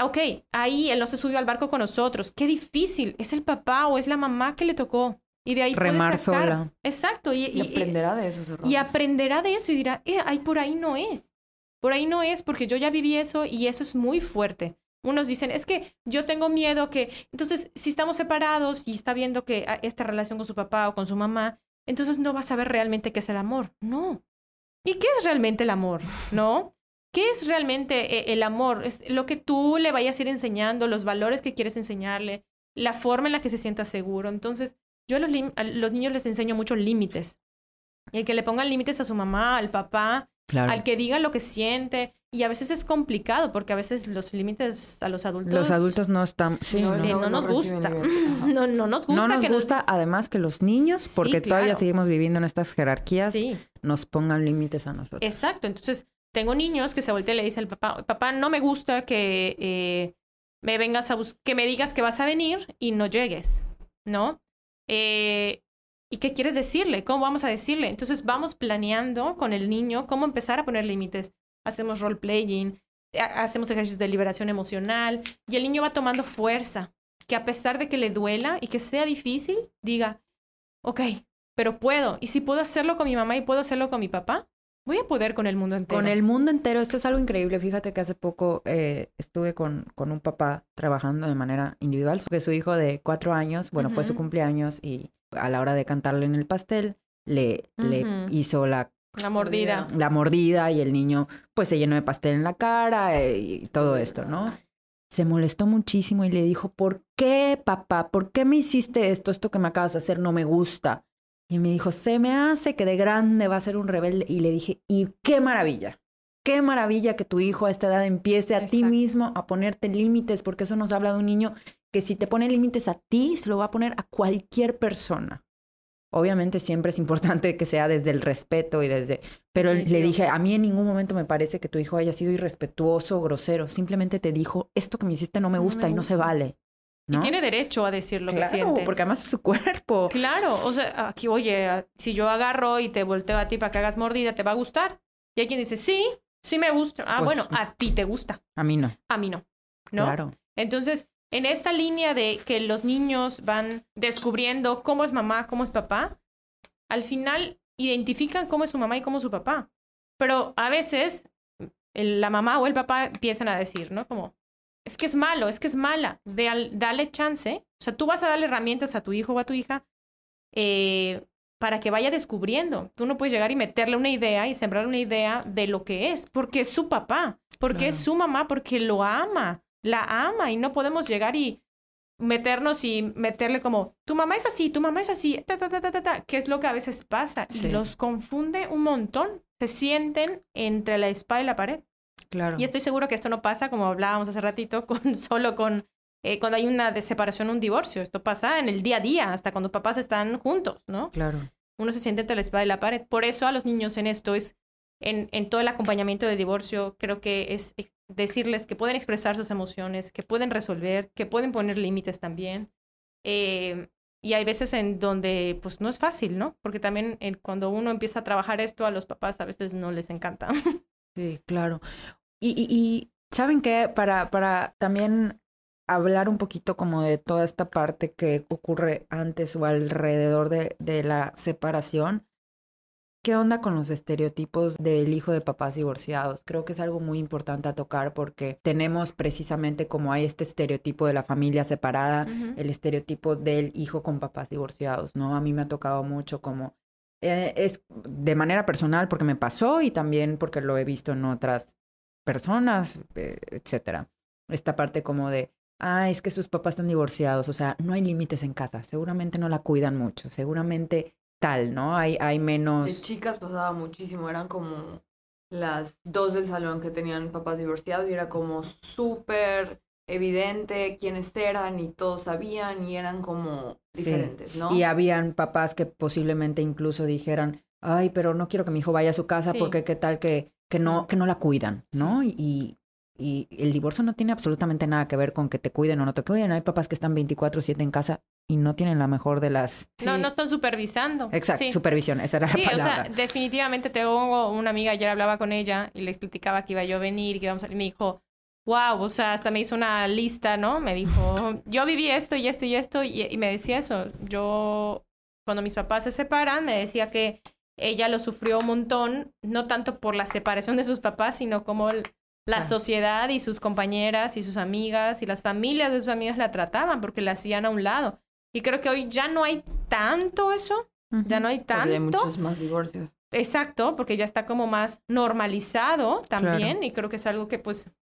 ok, ahí él no se subió al barco con nosotros. Qué difícil. ¿Es el papá o es la mamá que le tocó? Y de ahí remar sola. Exacto. Y, aprenderá de esos errores. Y aprenderá de eso y dirá, eh, ahí por ahí no es. Por ahí no es porque yo ya viví eso y eso es muy fuerte. Unos dicen, es que yo tengo miedo que, entonces, si estamos separados y está viendo que ah, esta relación con su papá o con su mamá, entonces no va a saber realmente qué es el amor. No, ¿Y qué es realmente el amor? ¿No? ¿Qué es realmente eh, el amor? Es lo que tú le vayas a ir enseñando, los valores que quieres enseñarle, la forma en la que se sienta seguro. Entonces, yo a los, los niños les enseño muchos límites. Y el que le pongan límites a su mamá, al papá, al que diga lo que siente. Y a veces es complicado porque a veces los límites a los adultos. Los adultos no están. Sí, no, nos gusta. no, no nos gusta. No nos gusta, además, que los niños, porque todavía seguimos viviendo en estas jerarquías, nos pongan límites a nosotros. Exacto. Entonces, tengo niños que se voltean y le dicen al papá: Papá, no me gusta que eh, me vengas a que me digas que vas a venir y no llegues, ¿no? Eh, ¿Y qué quieres decirle? ¿Cómo vamos a decirle? Entonces vamos planeando con el niño cómo empezar a poner límites. Hacemos role playing, hacemos ejercicios de liberación emocional y el niño va tomando fuerza, que a pesar de que le duela y que sea difícil, diga, ok, pero puedo. Y si puedo hacerlo con mi mamá y puedo hacerlo con mi papá, voy a poder con el mundo entero. Con el mundo entero, esto es algo increíble. Fíjate que hace poco eh, estuve con, con un papá trabajando de manera individual, que su hijo de cuatro años, bueno, fue su cumpleaños y a la hora de cantarle en el pastel, le, le hizo la la mordida. La mordida y el niño pues se llenó de pastel en la cara eh, y todo esto, ¿no? Se molestó muchísimo y le dijo, ¿por qué, papá? ¿Por qué me hiciste esto? Esto que me acabas de hacer no me gusta. Y me dijo, se me hace que de grande va a ser un rebelde. Y le dije, y qué maravilla, qué maravilla que tu hijo a esta edad empiece a ti mismo a ponerte límites, porque eso nos habla de un niño que si te pone límites a ti, se lo va a poner a cualquier persona. Obviamente siempre es importante que sea desde el respeto y desde... Pero le dije, a mí en ningún momento me parece que tu hijo haya sido irrespetuoso o grosero. Simplemente te dijo, esto que me hiciste no me gusta y no se vale. Y tiene derecho a decir lo que siente. porque además es su cuerpo. Claro, o sea, aquí, oye, si yo agarro y te volteo a ti para que hagas mordida, ¿te va a gustar? Y hay quien dice, sí, sí me gusta. Ah, pues bueno, a ti te gusta. A mí no. A mí no. ¿No? Claro. Entonces, en esta línea de que los niños van descubriendo cómo es mamá, cómo es papá, al final identifican cómo es su mamá y cómo es su papá. Pero a veces la mamá o el papá empiezan a decir, ¿no? Como, es que es malo, es que es mala, de, dale chance. O sea, tú vas a darle herramientas a tu hijo o a tu hija eh, para que vaya descubriendo. Tú no puedes llegar y meterle una idea y sembrar una idea de lo que es, porque es su papá, porque es su mamá, porque lo ama, la ama y no podemos llegar y meternos y meterle como, tu mamá es así, tu mamá es así, ta, ta, ta, ta, ta, que es lo que a veces pasa y los confunde un montón. Se sienten entre la espada y la pared. Claro. Y estoy seguro que esto no pasa, como hablábamos hace ratito, con solo con eh, cuando hay una separación, un divorcio. Esto pasa en el día a día, hasta cuando papás están juntos, ¿no? Claro. Uno se siente entre la espada y la pared. Por eso a los niños en esto es, en, en todo el acompañamiento de divorcio, creo que es decirles que pueden expresar sus emociones, que pueden resolver, que pueden poner límites también. Eh, y hay veces en donde pues no es fácil, ¿no? Porque también cuando uno empieza a trabajar esto a los papás a veces no les encanta. Sí, claro. Y, y, saben qué, para, para también hablar un poquito como de toda esta parte que ocurre antes o alrededor de, de la separación, ¿Qué onda con los estereotipos del hijo de papás divorciados? Creo que es algo muy importante a tocar porque tenemos precisamente como hay este estereotipo de la familia separada, el estereotipo del hijo con papás divorciados, ¿no? A mí me ha tocado mucho como eh, es de manera personal porque me pasó y también porque lo he visto en otras personas, eh, etcétera. Esta parte como de, ah, es que sus papás están divorciados, o sea, no hay límites en casa, seguramente no la cuidan mucho, seguramente tal, ¿no? Hay, hay menos... De chicas pasaba muchísimo, eran como las dos del salón que tenían papás divorciados y era como súper evidente quiénes eran y todos sabían y eran como diferentes, ¿no? Y habían papás que posiblemente incluso dijeran, ay, pero no quiero que mi hijo vaya a su casa porque qué tal que, que, no, que no la cuidan, ¿no? Y, y el divorcio no tiene absolutamente nada que ver con que te cuiden o no te cuiden. Hay papás que están 24/7 en casa y no tienen la mejor de las... No, no están supervisando. Exacto, supervisión, esa era la palabra. o sea, definitivamente tengo una amiga, ayer hablaba con ella y le explicaba que iba yo a venir, que íbamos a... Y me dijo, wow, o sea, hasta me hizo una lista, ¿no? Me dijo, yo viví esto y esto y esto, y, me decía eso. Yo, cuando mis papás se separan, me decía que ella lo sufrió un montón, no tanto por la separación de sus papás, sino como la sociedad y sus compañeras y sus amigas y las familias de sus amigos la trataban porque la hacían a un lado. Y creo que hoy ya no hay tanto eso, ya no hay tanto. hay muchos más divorcios. Exacto, porque ya está como más normalizado también y creo que es algo que pues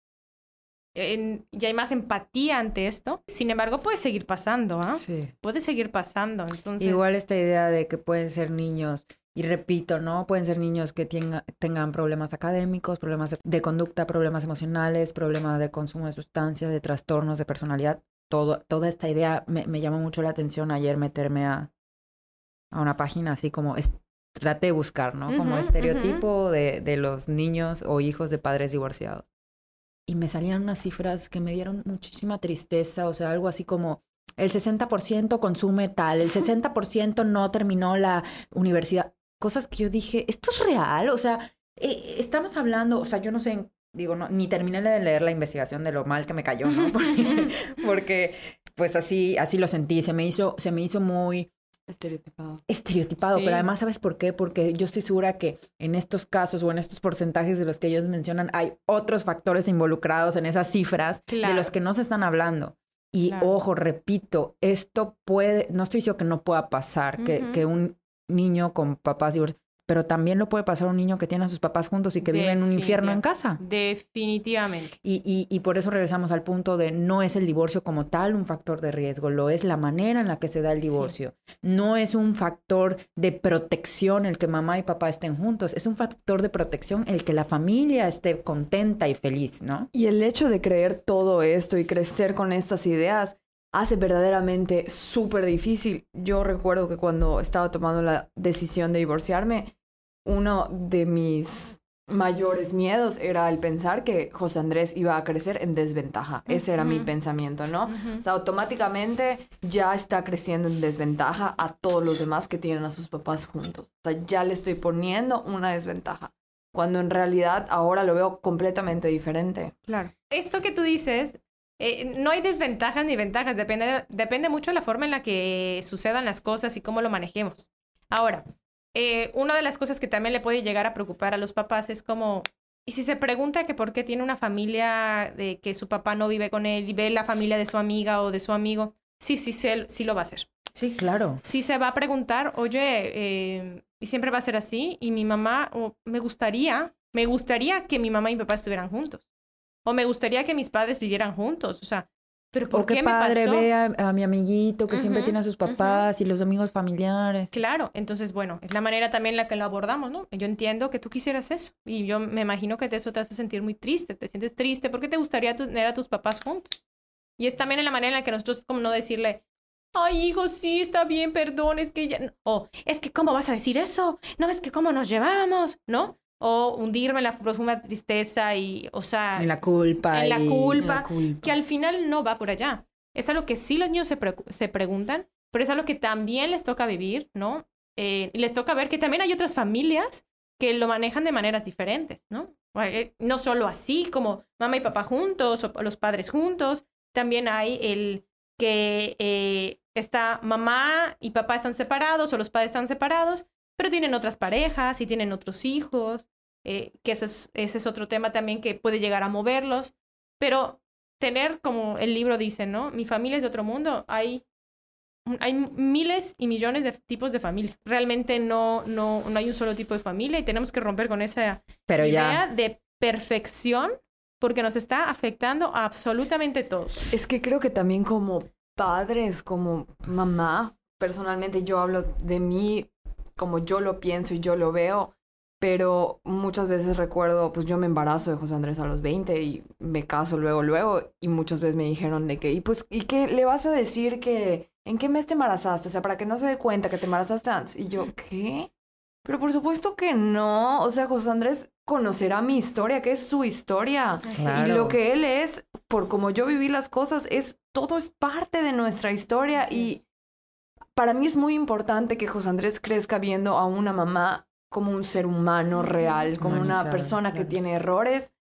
ya hay más empatía ante esto. Sin embargo, puede seguir pasando, ¿ah? Sí. Puede seguir pasando. Entonces... Igual esta idea de que pueden ser niños, y repito, ¿no? Pueden ser niños que tengan problemas académicos, problemas de, de, conducta, problemas emocionales, problemas de consumo de sustancias, de trastornos de personalidad todo, toda esta idea me, me, llamó mucho la atención ayer meterme a, a una página así como es, traté de buscar, ¿no? Como estereotipo de, de los niños o hijos de padres divorciados. Y me salían unas cifras que me dieron muchísima tristeza, o sea, algo así como el 60% consume tal, el 60% no terminó la universidad. Cosas que yo dije, ¿esto es real? O sea, eh, estamos hablando, o sea, yo no sé en digo, no, ni terminé de leer la investigación de lo mal que me cayó, ¿no? Porque, porque pues así, así lo sentí, se me hizo, se me hizo muy Estereotipado. Estereotipado, Sí. pero además, ¿sabes por qué? Porque yo estoy segura que en estos casos o en estos porcentajes de los que ellos mencionan, hay otros factores involucrados en esas cifras de los que no se están hablando. Y Claro. ojo, repito, esto puede, no estoy diciendo que no pueda pasar, que, que un niño con papás divorciados, pero también lo puede pasar un niño que tiene a sus papás juntos y que vive en un infierno en casa. Definitivamente. Y, y, y por eso regresamos al punto de no es el divorcio como tal un factor de riesgo, lo es la manera en la que se da el divorcio. No es un factor de protección el que mamá y papá estén juntos, es un factor de protección el que la familia esté contenta y feliz, ¿no? Y el hecho de creer todo esto y crecer con estas ideas hace verdaderamente súper difícil. Yo recuerdo que cuando estaba tomando la decisión de divorciarme, uno de mis mayores miedos era el pensar que José Andrés iba a crecer en desventaja. Ese era mi pensamiento, ¿no? Ujú. O sea, automáticamente ya está creciendo en desventaja a todos los demás que tienen a sus papás juntos. O sea, ya le estoy poniendo una desventaja. Cuando en realidad ahora lo veo completamente diferente. Claro. Esto que tú dices, eh, no hay desventajas ni ventajas, depende, depende mucho de la forma en la que sucedan las cosas y cómo lo manejemos. Ahora, eh, una de las cosas que también le puede llegar a preocupar a los papás es como, y si se pregunta que por qué tiene una familia de que su papá no vive con él y ve la familia de su amiga o de su amigo, sí, sí, sí, sí lo va a hacer. Sí, claro. Sí se va a preguntar, oye, eh, y siempre va a ser así, y mi mamá, o me gustaría, me gustaría que mi mamá y mi papá estuvieran juntos. O me gustaría que mis padres vivieran juntos. O sea, ¿pero por O qué qué me padre pasó? ve a, a mi amiguito que siempre tiene a sus papás y los domingos familiares. Claro, entonces, bueno, es la manera también en la que lo abordamos, ¿no? Yo entiendo que tú quisieras eso. Y yo me imagino que eso te hace sentir muy triste. Te sientes triste porque te gustaría tener a tus papás juntos. Y es también en la manera en la que nosotros, como no decirle, ay, hijo, sí, está bien, perdón, es que ya... no". O, es que, ¿cómo vas a decir eso? ¿No ves que cómo nos llevábamos? ¿No? O hundirme en la profunda tristeza y, o sea, En la culpa. en la culpa, que al final no va por allá. Es algo que sí los niños se, se preguntan, pero es algo que también les toca vivir, ¿no? Eh, les toca ver que también hay otras familias que lo manejan de maneras diferentes, ¿no? Eh, No solo así como mamá y papá juntos o los padres juntos, también hay el que eh, está mamá y papá están separados o los padres están separados, pero tienen otras parejas y tienen otros hijos, eh, que eso es, ese es otro tema también que puede llegar a moverlos, pero tener, como el libro dice, ¿no? Mi familia es de otro mundo, hay, hay miles y millones de tipos de familia. Realmente no, no, no hay un solo tipo de familia y tenemos que romper con esa Pero idea ya. de perfección porque nos está afectando a absolutamente todos. Es que creo que también como padres, como mamá, personalmente yo hablo de mí como yo lo pienso y yo lo veo, pero muchas veces recuerdo, pues yo me embarazo de José Andrés a los 20 y me caso luego, luego, y muchas veces me dijeron de que, y pues, ¿y qué le vas a decir que, en qué mes te embarazaste? O sea, para que no se dé cuenta que te embarazaste antes. Y yo, ¿qué? Pero por supuesto que no, o sea, José Andrés conocerá mi historia, que es su historia. Claro. Y lo que él es, por como yo viví las cosas, es todo es parte de nuestra historia. Así y es. Para mí es muy importante que José Andrés crezca viendo a una mamá como un ser humano real, como una persona que tiene errores,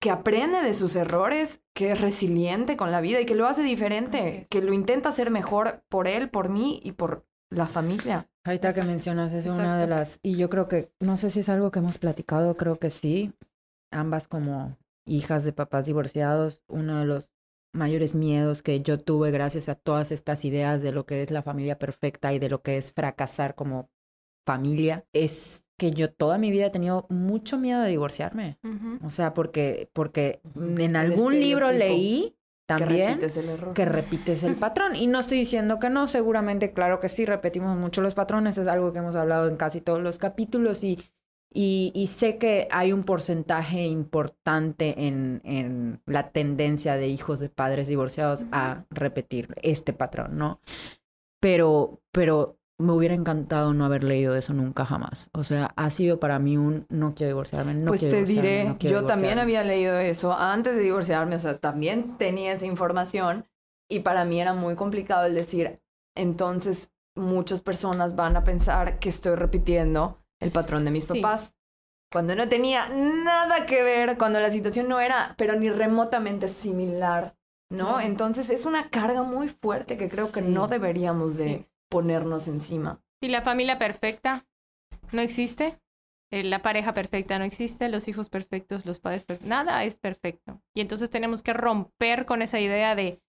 que aprende de sus errores, que es resiliente con la vida y que lo hace diferente, es. que lo intenta hacer mejor por él, por mí y por la familia. Ahorita que mencionas es una de las, y yo creo que, no sé si es algo que hemos platicado, creo que sí, ambas como hijas de papás divorciados, uno de los mayores miedos que yo tuve gracias a todas estas ideas de lo que es la familia perfecta y de lo que es fracasar como familia, es que yo toda mi vida he tenido mucho miedo de divorciarme. O sea, porque, porque en algún libro leí Que también repites el error. que repites el patrón. Y no estoy diciendo que no, seguramente, claro que sí, repetimos mucho los patrones, es algo que hemos hablado en casi todos los capítulos y, y, y sé que hay un porcentaje importante en, en la tendencia de hijos de padres divorciados a repetir este patrón, ¿no? Pero, pero me hubiera encantado no haber leído eso nunca jamás. O sea, ha sido para mí un no quiero divorciarme, no pues quiero te divorciarme, diré, no quiero yo también había leído eso antes de divorciarme, o sea, también tenía esa información y para mí era muy complicado el decir, entonces muchas personas van a pensar que estoy repitiendo el patrón de mis Sí. papás. Cuando no tenía nada que ver, cuando la situación no era, pero ni remotamente similar, ¿no? Entonces es una carga muy fuerte que creo que Sí. no deberíamos de, Sí. ponernos encima. Si la familia perfecta no existe, eh, la pareja perfecta no existe, los hijos perfectos, los padres perfectos, nada es perfecto. Y entonces tenemos que romper con esa idea de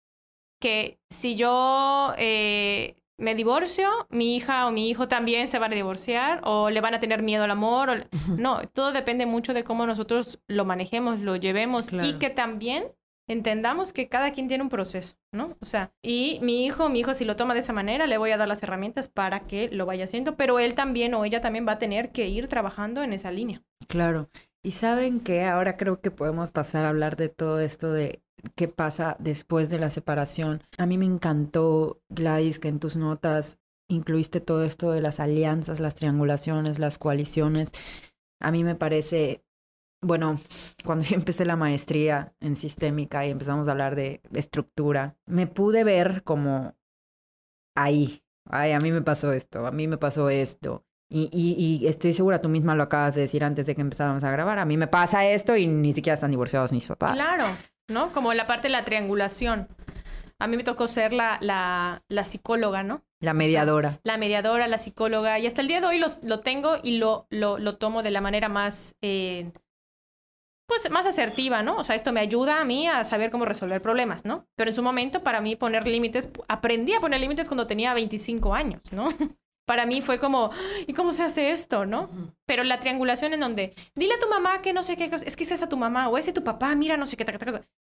que si yo eh, me divorcio, mi hija o mi hijo también se van a divorciar o le van a tener miedo al amor. O... No, todo depende mucho de cómo nosotros lo manejemos, lo llevemos y que también entendamos que cada quien tiene un proceso, ¿no? O sea, y mi hijo, mi hijo si lo toma de esa manera, le voy a dar las herramientas para que lo vaya haciendo, pero él también o ella también va a tener que ir trabajando en esa línea. Claro. Y saben que ahora creo que podemos pasar a hablar de todo esto de qué pasa después de la separación. A mí me encantó, Gladys, que en tus notas incluiste todo esto de las alianzas, las triangulaciones, las coaliciones. A mí me parece bueno, cuando yo empecé la maestría en sistémica y empezamos a hablar de estructura, me pude ver como ahí. Ay, a mí me pasó esto, a mí me pasó esto. Y, y, estoy segura, tú misma lo acabas de decir antes de que empezáramos a grabar, a mí me pasa esto y ni siquiera están divorciados mis papás. Claro, ¿no? Como la parte de la triangulación. A mí me tocó ser la, la, la psicóloga, ¿no? La mediadora. la mediadora, la psicóloga. Y hasta el día de hoy lo tengo y lo, lo, lo tomo de la manera más... Eh, pues más asertiva, ¿no? O sea, esto me ayuda a mí a saber cómo resolver problemas, ¿no? Pero en su momento, para mí poner límites, aprendí a poner límites cuando tenía 25 años, ¿no? Para mí fue como, ¿y cómo se hace esto, no? Pero la triangulación en donde, dile a tu mamá que no sé qué, es que es esa tu mamá, o ese tu papá, mira, no sé qué,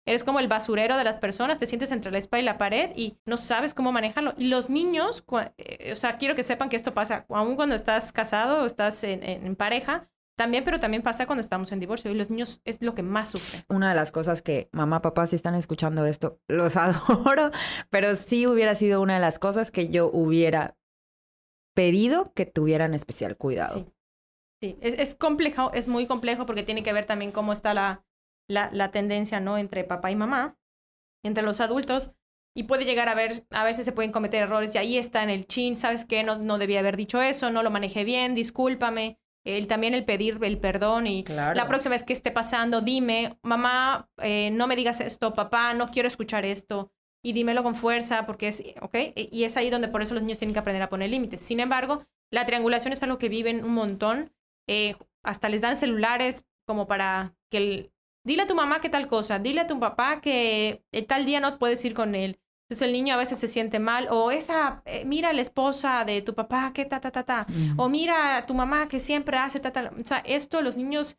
eres como el basurero de las personas, te sientes entre la espalda y la pared y no sabes cómo manejarlo. Y los niños, eh, o sea, quiero que sepan que esto pasa, aún cuando estás casado o estás en pareja, también, pero también pasa cuando estamos en divorcio y los niños es lo que más sufren. Una de las cosas que mamá, papá, si están escuchando esto, los adoro, pero sí hubiera sido una de las cosas que yo hubiera pedido que tuvieran especial cuidado. Sí, sí. Es, es complejo, es muy complejo porque tiene que ver también cómo está la, la, la tendencia, ¿no? Entre papá y mamá, entre los adultos. Y puede llegar a ver, a veces se pueden cometer errores y ahí está en el chin, ¿sabes qué? No, no debía haber dicho eso, no lo manejé bien, discúlpame el, también el pedir el perdón y la próxima vez que esté pasando, dime, mamá, eh, no me digas esto, papá, no quiero escuchar esto. Y dímelo con fuerza porque es, ¿ok? Y es ahí donde por eso los niños tienen que aprender a poner límites. Sin embargo, la triangulación es algo que viven un montón. Eh, hasta les dan celulares como para que el, dile a tu mamá que tal cosa, dile a tu papá que tal día no puedes ir con él. Entonces el niño a veces se siente mal, o esa, eh, mira la esposa de tu papá que ta, ta, ta, ta, o mira a tu mamá que siempre hace ta, ta. O sea, esto los niños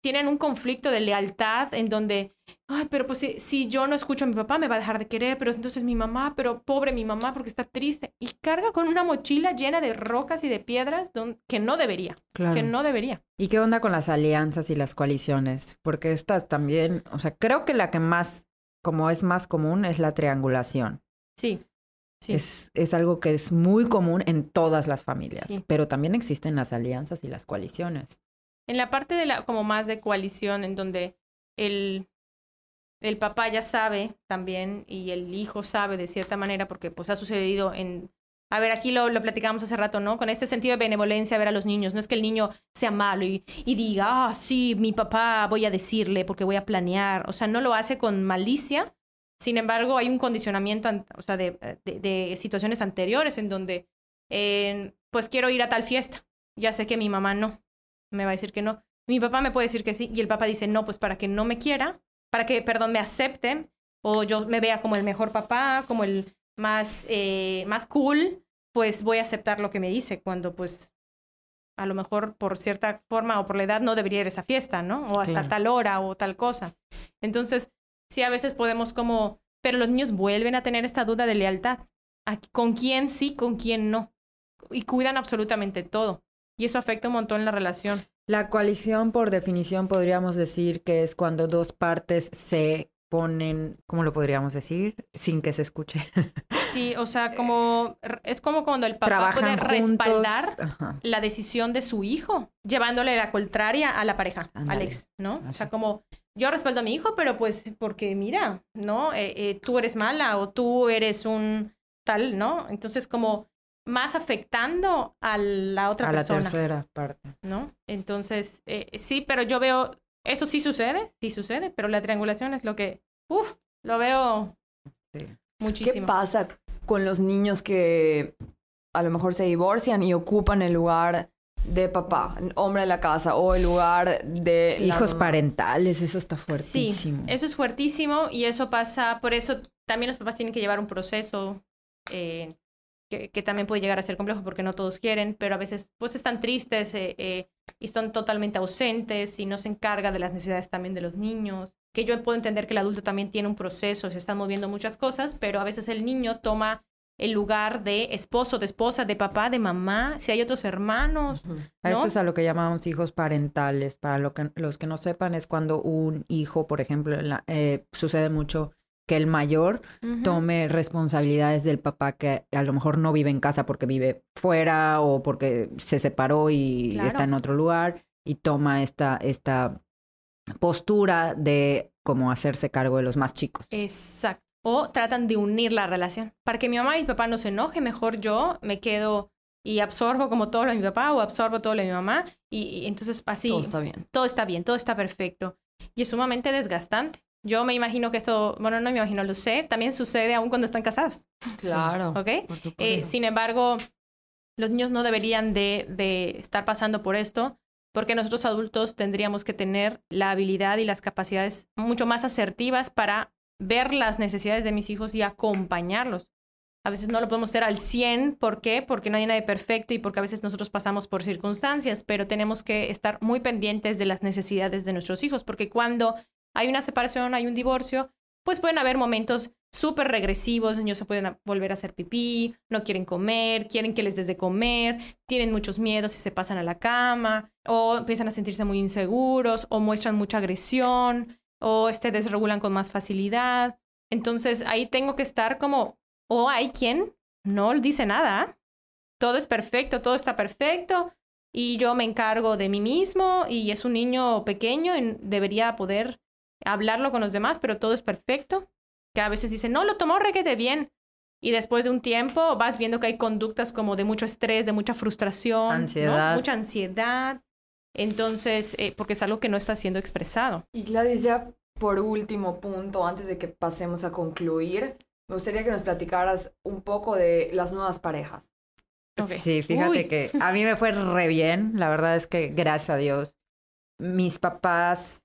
tienen un conflicto de lealtad en donde, ay, pero pues si, yo no escucho a mi papá me va a dejar de querer, pero entonces mi mamá, pero pobre mi mamá porque está triste. Y carga con una mochila llena de rocas y de piedras que no debería, que no debería. ¿Y qué onda con las alianzas y las coaliciones? Porque estas también, o sea, creo que la que más como es más común, es la triangulación. Sí. Sí. Es, es algo que es muy común en todas las familias, pero también existen las alianzas y las coaliciones. En la parte de la, como más de coalición, en donde el, el papá ya sabe también y el hijo sabe de cierta manera, porque pues ha sucedido en a ver, aquí lo, lo, platicamos hace rato, ¿no? Con este sentido de benevolencia a ver a los niños. No es que el niño sea malo y, y diga, ah, sí, mi papá voy a decirle porque voy a planear. O sea, no lo hace con malicia. Sin embargo, hay un condicionamiento, o sea, de, de, situaciones anteriores en donde, pues quiero ir a tal fiesta. Ya sé que mi mamá no. Me va a decir que no. Mi papá me puede decir que sí. Y el papá dice, no, pues para que no me quiera, para que, perdón, me acepte o yo me vea como el mejor papá, como el más, eh, más cool, pues voy a aceptar lo que me dice, cuando pues a lo mejor por cierta forma o por la edad no debería ir a esa fiesta, ¿no? O hasta tal hora o tal cosa. Entonces, sí, a veces podemos como, pero los niños vuelven a tener esta duda de lealtad. ¿Con quién sí, con quién no? Y cuidan absolutamente todo. Y eso afecta un montón la relación. La coalición, por definición, podríamos decir que es cuando dos partes se ponen, ¿cómo lo podríamos decir? Sin que se escuche. Sí, o sea, como es como cuando el papá puede respaldar la decisión de su hijo, llevándole la contraria a la pareja, Alex, ¿no? O sea, como yo respaldo a mi hijo, pero pues porque mira, ¿no? Eh, eh, tú eres mala o tú eres un tal, ¿no? Entonces como más afectando a la otra persona. A la tercera parte. ¿No? Entonces, eh, sí, pero yo veo eso sí sucede, sí sucede, pero la triangulación es lo que, uff, lo veo muchísimo. ¿Qué pasa con los niños que a lo mejor se divorcian y ocupan el lugar de papá, hombre de la casa o el lugar de hijos parentales, eso está fuertísimo. Sí, eso es fuertísimo y eso pasa, por eso también los papás tienen que llevar un proceso eh, que, también puede llegar a ser complejo porque no todos quieren, pero a veces pues están tristes eh, eh, y están totalmente ausentes y no se encarga de las necesidades también de los niños. Que yo puedo entender que el adulto también tiene un proceso, se están moviendo muchas cosas, pero a veces el niño toma el lugar de esposo, de esposa, de papá, de mamá, si hay otros hermanos. Eso es a lo que llamamos hijos parentales. Para lo que, los que no sepan, es cuando un hijo, por ejemplo, eh, sucede mucho que el mayor tome responsabilidades del papá que a lo mejor no vive en casa porque vive fuera o porque se separó y está en otro lugar y toma esta, esta postura de como hacerse cargo de los más chicos. Exacto o tratan de unir la relación. Para que mi mamá y mi papá no se enoje, mejor yo me quedo y absorbo como todo lo de mi papá o absorbo todo lo de mi mamá y, entonces así todo está bien. Todo está bien, todo está perfecto. Y es sumamente desgastante. Yo me imagino que esto, bueno, no me imagino, lo sé, también sucede aún cuando están casados. Claro. ¿Ok? Eh, sin embargo, los niños no deberían de, de estar pasando por esto porque nosotros adultos tendríamos que tener la habilidad y las capacidades mucho más asertivas para ver las necesidades de mis hijos y acompañarlos. A veces no lo podemos hacer al 100, ¿por qué? Porque no hay nadie perfecto y porque a veces nosotros pasamos por circunstancias, pero tenemos que estar muy pendientes de las necesidades de nuestros hijos, porque cuando hay una separación, hay un divorcio, pues pueden haber momentos súper regresivos, niños se pueden volver a hacer pipí, no quieren comer, quieren que les des de comer, tienen muchos miedos y se pasan a la cama, o empiezan a sentirse muy inseguros, o muestran mucha agresión, o este desregulan con más facilidad. Entonces ahí tengo que estar como, o hay quien no dice nada, todo es perfecto, todo está perfecto y yo me encargo de mí mismo y es un niño pequeño y debería poder hablarlo con los demás, pero todo es perfecto. Que a veces dicen, no, lo tomó requete bien. Y después de un tiempo vas viendo que hay conductas como de mucho estrés, de mucha frustración, ansiedad. mucha ansiedad. Entonces, eh, porque es algo que no está siendo expresado. Y Gladys, ya por último punto, antes de que pasemos a concluir, me gustaría que nos platicaras un poco de las nuevas parejas. Sí, fíjate que a mí me fue re bien. La verdad es que, gracias a Dios, mis papás,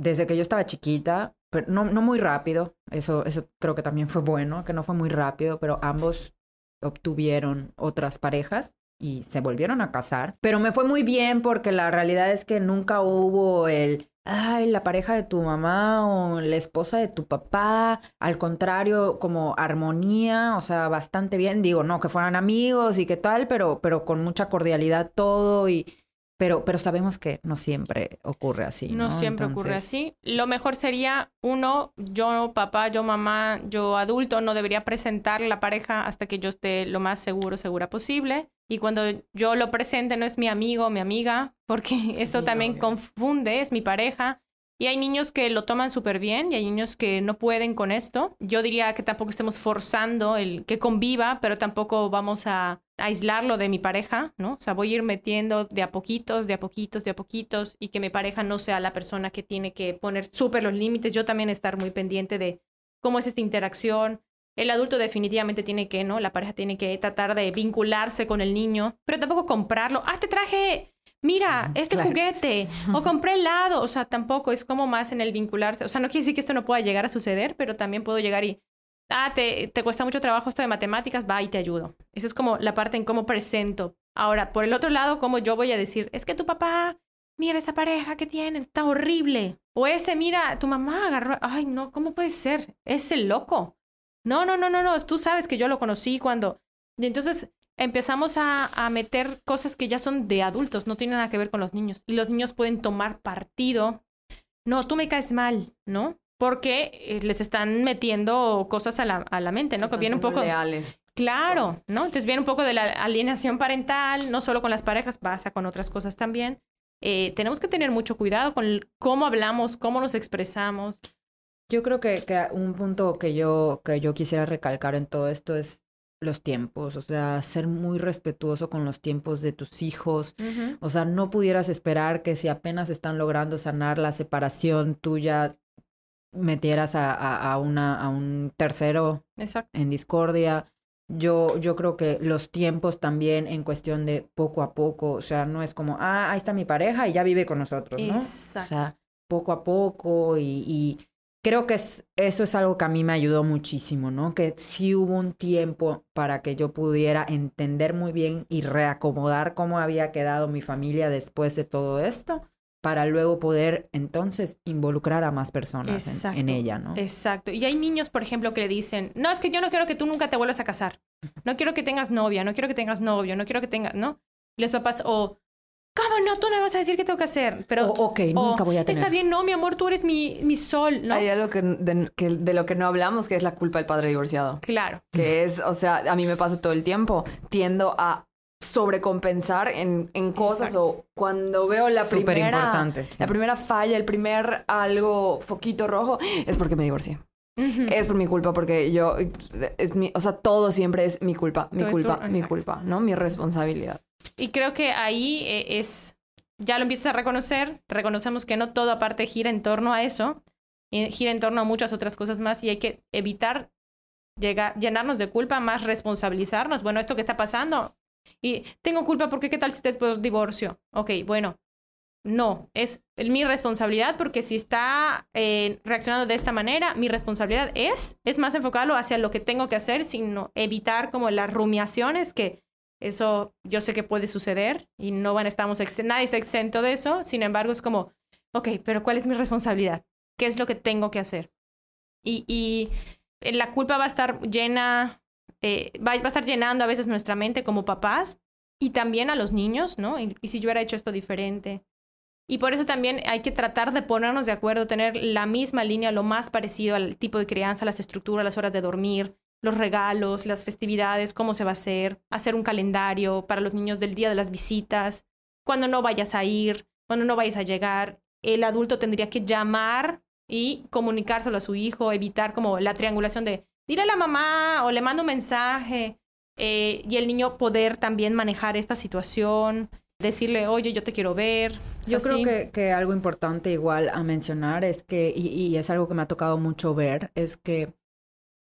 desde que yo estaba chiquita, pero no, muy rápido, eso, eso creo que también fue bueno, que no fue muy rápido, pero ambos obtuvieron otras parejas y se volvieron a casar. Pero me fue muy bien porque la realidad es que nunca hubo el, ay, la pareja de tu mamá o la esposa de tu papá. Al contrario, como armonía, o sea, bastante bien. Digo, no, que fueran amigos y qué tal, pero, pero con mucha cordialidad todo y... Pero, pero sabemos que no siempre ocurre así. No, no siempre ocurre así. Lo mejor sería, uno, yo papá, yo mamá, yo adulto, no debería presentar la pareja hasta que yo esté lo más seguro, segura posible. Y cuando yo lo presente no es mi amigo, mi amiga, porque eso también confunde, es mi pareja. Y hay niños que lo toman súper bien y hay niños que no pueden con esto. Yo diría que tampoco estemos forzando el que conviva, pero tampoco vamos a aislarlo de mi pareja, ¿no? O sea, voy a ir metiendo de a poquitos, de a poquitos, de a poquitos y que mi pareja no sea la persona que tiene que poner súper los límites. Yo también estar muy pendiente de cómo es esta interacción, el adulto definitivamente tiene que, ¿no? La pareja tiene que tratar de vincularse con el niño, pero tampoco comprarlo. Ah, te traje, mira, este juguete, o compré helado. O sea, tampoco es como más en el vincularse. O sea, no quiere decir que esto no pueda llegar a suceder, pero también puedo llegar y, ah, te, te cuesta mucho trabajo esto de matemáticas, va y te ayudo. Esa es como la parte en cómo presento. Ahora, por el otro lado, como yo voy a decir, es que tu papá mira esa pareja que tienen, está horrible. O ese, mira, tu mamá agarró, ay, no, ¿cómo puede ser? Es el loco. No, no, no, no, no, tú sabes que yo lo conocí cuando... Y entonces empezamos a, a, meter cosas que ya son de adultos, no tienen nada que ver con los niños. Y los niños pueden tomar partido. No, tú me caes mal, ¿no? Porque eh, les están metiendo cosas a la, a la mente, ¿no? que viene un poco... Leales. Claro, ¿no? Entonces viene un poco de la alienación parental, no solo con las parejas, pasa con otras cosas también. Eh, tenemos que tener mucho cuidado con cómo hablamos, cómo nos expresamos. Yo creo que, que, un punto que yo, que yo quisiera recalcar en todo esto es los tiempos, o sea, ser muy respetuoso con los tiempos de tus hijos. O sea, no pudieras esperar que si apenas están logrando sanar la separación tuya, metieras a, a, una, a un tercero en discordia. yo, yo creo que los tiempos también en cuestión de poco a poco, o sea, no es como, ah, ahí está mi pareja y ya vive con nosotros, ¿no? Exacto. O sea, poco a poco y, y creo que es, eso es algo que a mí me ayudó muchísimo, ¿no? Que sí hubo un tiempo para que yo pudiera entender muy bien y reacomodar cómo había quedado mi familia después de todo esto para luego poder entonces involucrar a más personas en, en, ella, ¿no? Exacto. Y hay niños, por ejemplo, que le dicen, no, es que yo no quiero que tú nunca te vuelvas a casar. No quiero que tengas novia, no quiero que tengas novio, no quiero que tengas, ¿no? Y los papás, o, ¿cómo no? Tú no me vas a decir qué tengo que hacer. Pero, o, ok, nunca voy a tener. Está bien, no, mi amor, tú eres mi, mi sol, ¿no? Hay algo que de, que de lo que no hablamos, que es la culpa del padre divorciado. Claro. Que es, o sea, a mí me pasa todo el tiempo. Tiendo a sobrecompensar en, en cosas Exacto. o cuando veo la Súper primera importante. la primera falla, el primer algo foquito rojo es porque me divorcié. Es por mi culpa porque yo es mi, o sea, todo siempre es mi culpa, mi Todo culpa, mi culpa, ¿no? Mi responsabilidad. Y creo que ahí eh, es, ya lo empiezas a reconocer, reconocemos que no todo aparte gira en torno a eso, gira en torno a muchas otras cosas más y hay que evitar llegar, llenarnos de culpa, más responsabilizarnos. Bueno, esto que está pasando, y tengo culpa porque qué tal si estés por divorcio. Ok, bueno, no, es mi responsabilidad porque si está eh, reaccionando de esta manera, mi responsabilidad es, es más enfocarlo hacia lo que tengo que hacer, sino evitar como las rumiaciones que eso yo sé que puede suceder y no van, estamos, nadie está exento de eso, sin embargo es como, ok, pero ¿cuál es mi responsabilidad? ¿Qué es lo que tengo que hacer? Y, y eh, la culpa va a estar llena, eh, va, va a estar llenando a veces nuestra mente como papás y también a los niños, ¿no? Y, y si yo hubiera hecho esto diferente. Y por eso también hay que tratar de ponernos de acuerdo, tener la misma línea, lo más parecido al tipo de crianza, las estructuras, las horas de dormir, los regalos, las festividades, cómo se va a hacer, hacer un calendario para los niños del día de las visitas, cuando no vayas a ir, cuando no vayas a llegar. El adulto tendría que llamar y comunicárselo a su hijo, evitar como la triangulación de dile a la mamá o le mando un mensaje eh, y el niño poder también manejar esta situación, decirle, oye, yo te quiero ver. O sea, Yo creo sí. que, que algo importante igual a mencionar es que, y, y es algo que me ha tocado mucho ver, es que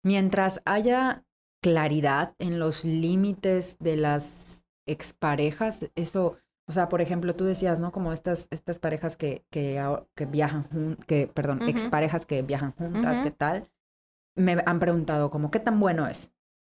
mientras haya claridad en los límites de las exparejas, eso, o sea, por ejemplo, tú decías, ¿no? Como estas, estas parejas que, que, viajan juntas, que, perdón, exparejas que viajan juntas, Ujú. ¿qué tal? Me han preguntado como, ¿qué tan bueno es?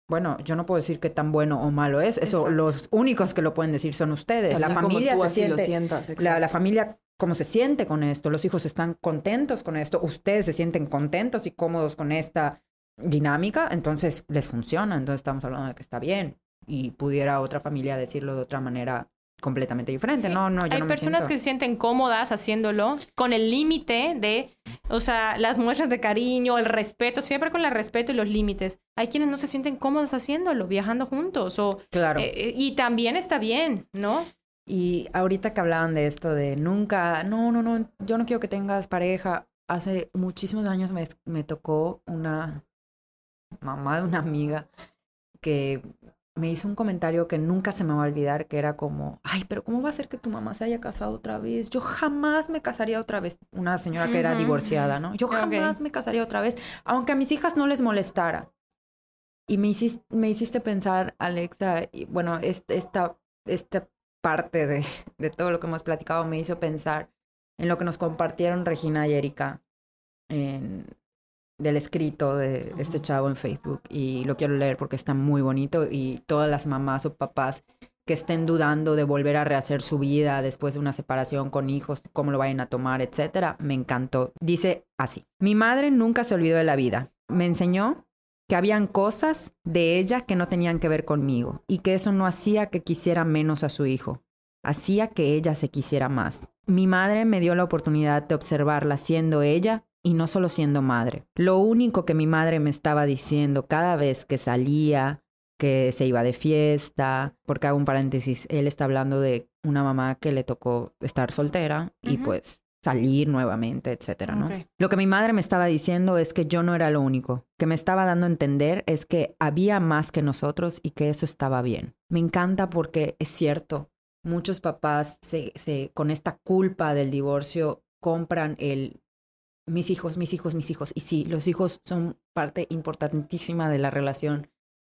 Bueno, yo no puedo decir qué tan bueno o malo es, eso Exacto. los únicos que lo pueden decir son ustedes. la familia se siente, lo sientas. la, la familia cómo se siente con esto, los hijos están contentos con esto, ustedes se sienten contentos y cómodos con esta dinámica, entonces les funciona, entonces estamos hablando de que está bien y pudiera otra familia decirlo de otra manera completamente diferente. Sí. No, no, yo Hay no me personas siento. que se sienten cómodas haciéndolo con el límite de, o sea, las muestras de cariño, el respeto, siempre con el respeto y los límites. Hay quienes no se sienten cómodas haciéndolo, viajando juntos, o, Claro. eh, y también está bien, ¿no? Y ahorita que hablaban de esto de nunca, no, no, no, yo no quiero que tengas pareja. Hace muchísimos años me, me tocó una mamá de una amiga que me hizo un comentario que nunca se me va a olvidar, que era como, ay, pero ¿cómo va a ser que tu mamá se haya casado otra vez? Yo jamás me casaría otra vez. Una señora que era divorciada, ¿no? Yo jamás me casaría otra vez, aunque a mis hijas no les molestara. Y me hiciste, me hiciste pensar, Alexa, y bueno, es- esta, esta parte de, de todo lo que hemos platicado me hizo pensar en lo que nos compartieron Regina y Erika en, del escrito de este chavo en Facebook. Y lo quiero leer porque está muy bonito y todas las mamás o papás que estén dudando de volver a rehacer su vida después de una separación con hijos, cómo lo vayan a tomar, etcétera, me encantó. Dice así: Mi madre nunca se olvidó de la vida. Me enseñó que habían cosas de ella que no tenían que ver conmigo y que eso no hacía que quisiera menos a su hijo, hacía que ella se quisiera más. Mi madre me dio la oportunidad de observarla siendo ella y no solo siendo madre. Lo único que mi madre me estaba diciendo cada vez que salía, que se iba de fiesta, porque hago un paréntesis, él está hablando de una mamá que le tocó estar soltera y pues salir nuevamente, etcétera, ¿no? Lo que mi madre me estaba diciendo es que yo no era lo único. Que me estaba dando a entender es que había más que nosotros y que eso estaba bien. Me encanta porque es cierto, muchos papás se, se, con esta culpa del divorcio compran el mis hijos, mis hijos, mis hijos. Y sí, los hijos son parte importantísima de la relación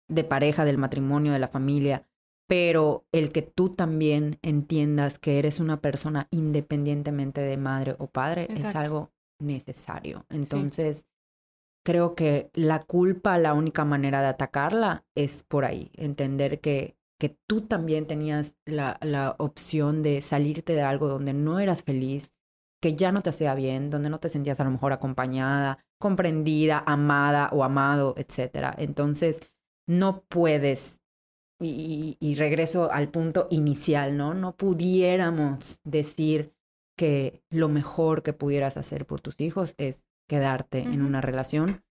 de pareja, del matrimonio, de la familia, pero el que tú también entiendas que eres una persona independientemente de madre o padre es algo necesario. Entonces, creo que la culpa, la única manera de atacarla es por ahí, entender que, que tú también tenías la, la opción de salirte de algo donde no eras feliz, que ya no te hacía bien, donde no te sentías a lo mejor acompañada, comprendida, amada o amado, etc. Entonces, no puedes, y, y, regreso al punto inicial, ¿no? No pudiéramos decir que lo mejor que pudieras hacer por tus hijos es quedarte en una relación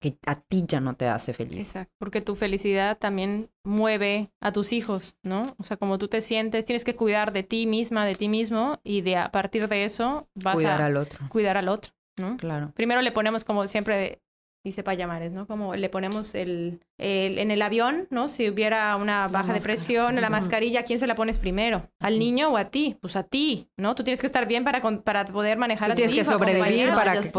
que a ti ya no te hace feliz. Exacto, porque tu felicidad también mueve a tus hijos, ¿no? O sea, como tú te sientes, tienes que cuidar de ti misma, de ti mismo, y de a partir de eso vas cuidar a al otro. cuidar al otro, ¿no? Claro. Primero le ponemos como siempre dice Payamares, ¿no? Como le ponemos el, el, en el avión, ¿no? Si hubiera una baja de presión, la mascarilla, ¿a quién se la pones primero? ¿Al niño o a ti? Pues a ti, ¿no? Tú tienes que estar bien para, para poder manejar tú a tienes que sobrevivir para que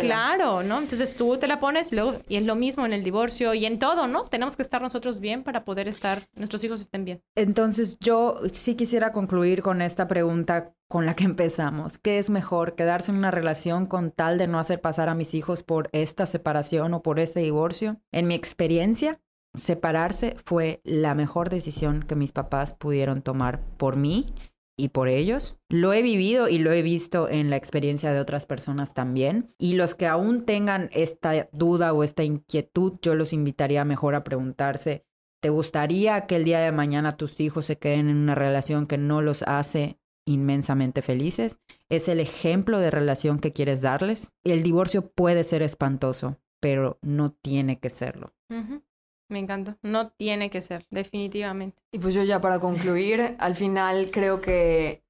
Claro, ¿no? Entonces tú te la pones luego, y es lo mismo en el divorcio y en todo, ¿no? Tenemos que estar nosotros bien para poder estar, nuestros hijos estén bien. Entonces yo sí quisiera concluir con esta pregunta con la que empezamos. ¿Qué es mejor? ¿Quedarse en una relación con tal de no hacer pasar a mis hijos por esta separación o por este divorcio? En mi experiencia, separarse fue la mejor decisión que mis papás pudieron tomar por mí y por ellos. Lo he vivido y lo he visto en la experiencia de otras personas también. Y los que aún tengan esta duda o esta inquietud, yo los invitaría mejor a preguntarse, ¿te gustaría que el día de mañana tus hijos se queden en una relación que no los hace inmensamente felices. Es el ejemplo de relación que quieres darles. El divorcio puede ser espantoso, pero no tiene que serlo. Me encanta. No tiene que ser, definitivamente. Y pues yo ya para concluir, al final creo que,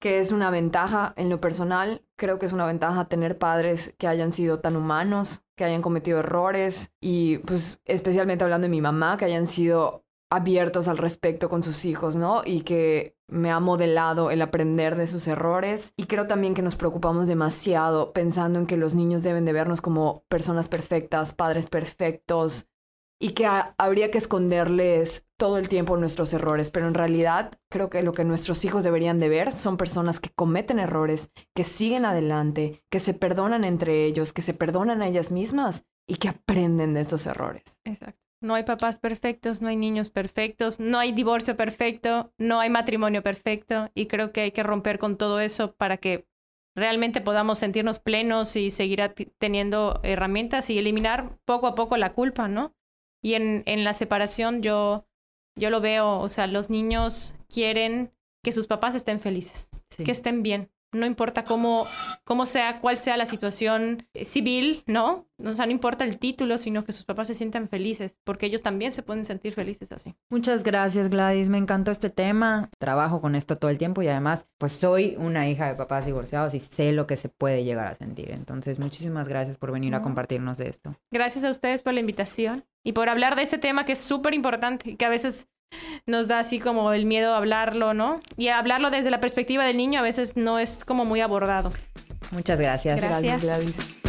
que es una ventaja en lo personal. Creo que es una ventaja tener padres que hayan sido tan humanos, que hayan cometido errores y pues especialmente hablando de mi mamá, que hayan sido abiertos al respecto con sus hijos, ¿no? Y que me ha modelado el aprender de sus errores. Y creo también que nos preocupamos demasiado pensando en que los niños deben de vernos como personas perfectas, padres perfectos, y que habría que esconderles todo el tiempo nuestros errores, pero en realidad creo que lo que nuestros hijos deberían de ver son personas que cometen errores, que siguen adelante, que se perdonan entre ellos, que se perdonan a ellas mismas y que aprenden de esos errores. Exacto. No hay papás perfectos, no hay niños perfectos, no hay divorcio perfecto, no hay matrimonio perfecto y creo que hay que romper con todo eso para que realmente podamos sentirnos plenos y seguir teniendo herramientas y eliminar poco a poco la culpa, ¿no? Y en, en la separación yo, yo lo veo, o sea, los niños quieren que sus papás estén felices, que estén bien no importa cómo, cómo sea, cuál sea la situación civil, ¿no? O sea, no importa el título, sino que sus papás se sientan felices, porque ellos también se pueden sentir felices así. Muchas gracias, Gladys. Me encantó este tema. Trabajo con esto todo el tiempo y además, pues soy una hija de papás divorciados y sé lo que se puede llegar a sentir. Entonces, muchísimas gracias por venir a compartirnos de esto. Gracias a ustedes por la invitación y por hablar de este tema que es súper importante y que a veces nos da así como el miedo a hablarlo, ¿no? Y hablarlo desde la perspectiva del niño a veces no es como muy abordado. Muchas gracias. Gracias, Gladys.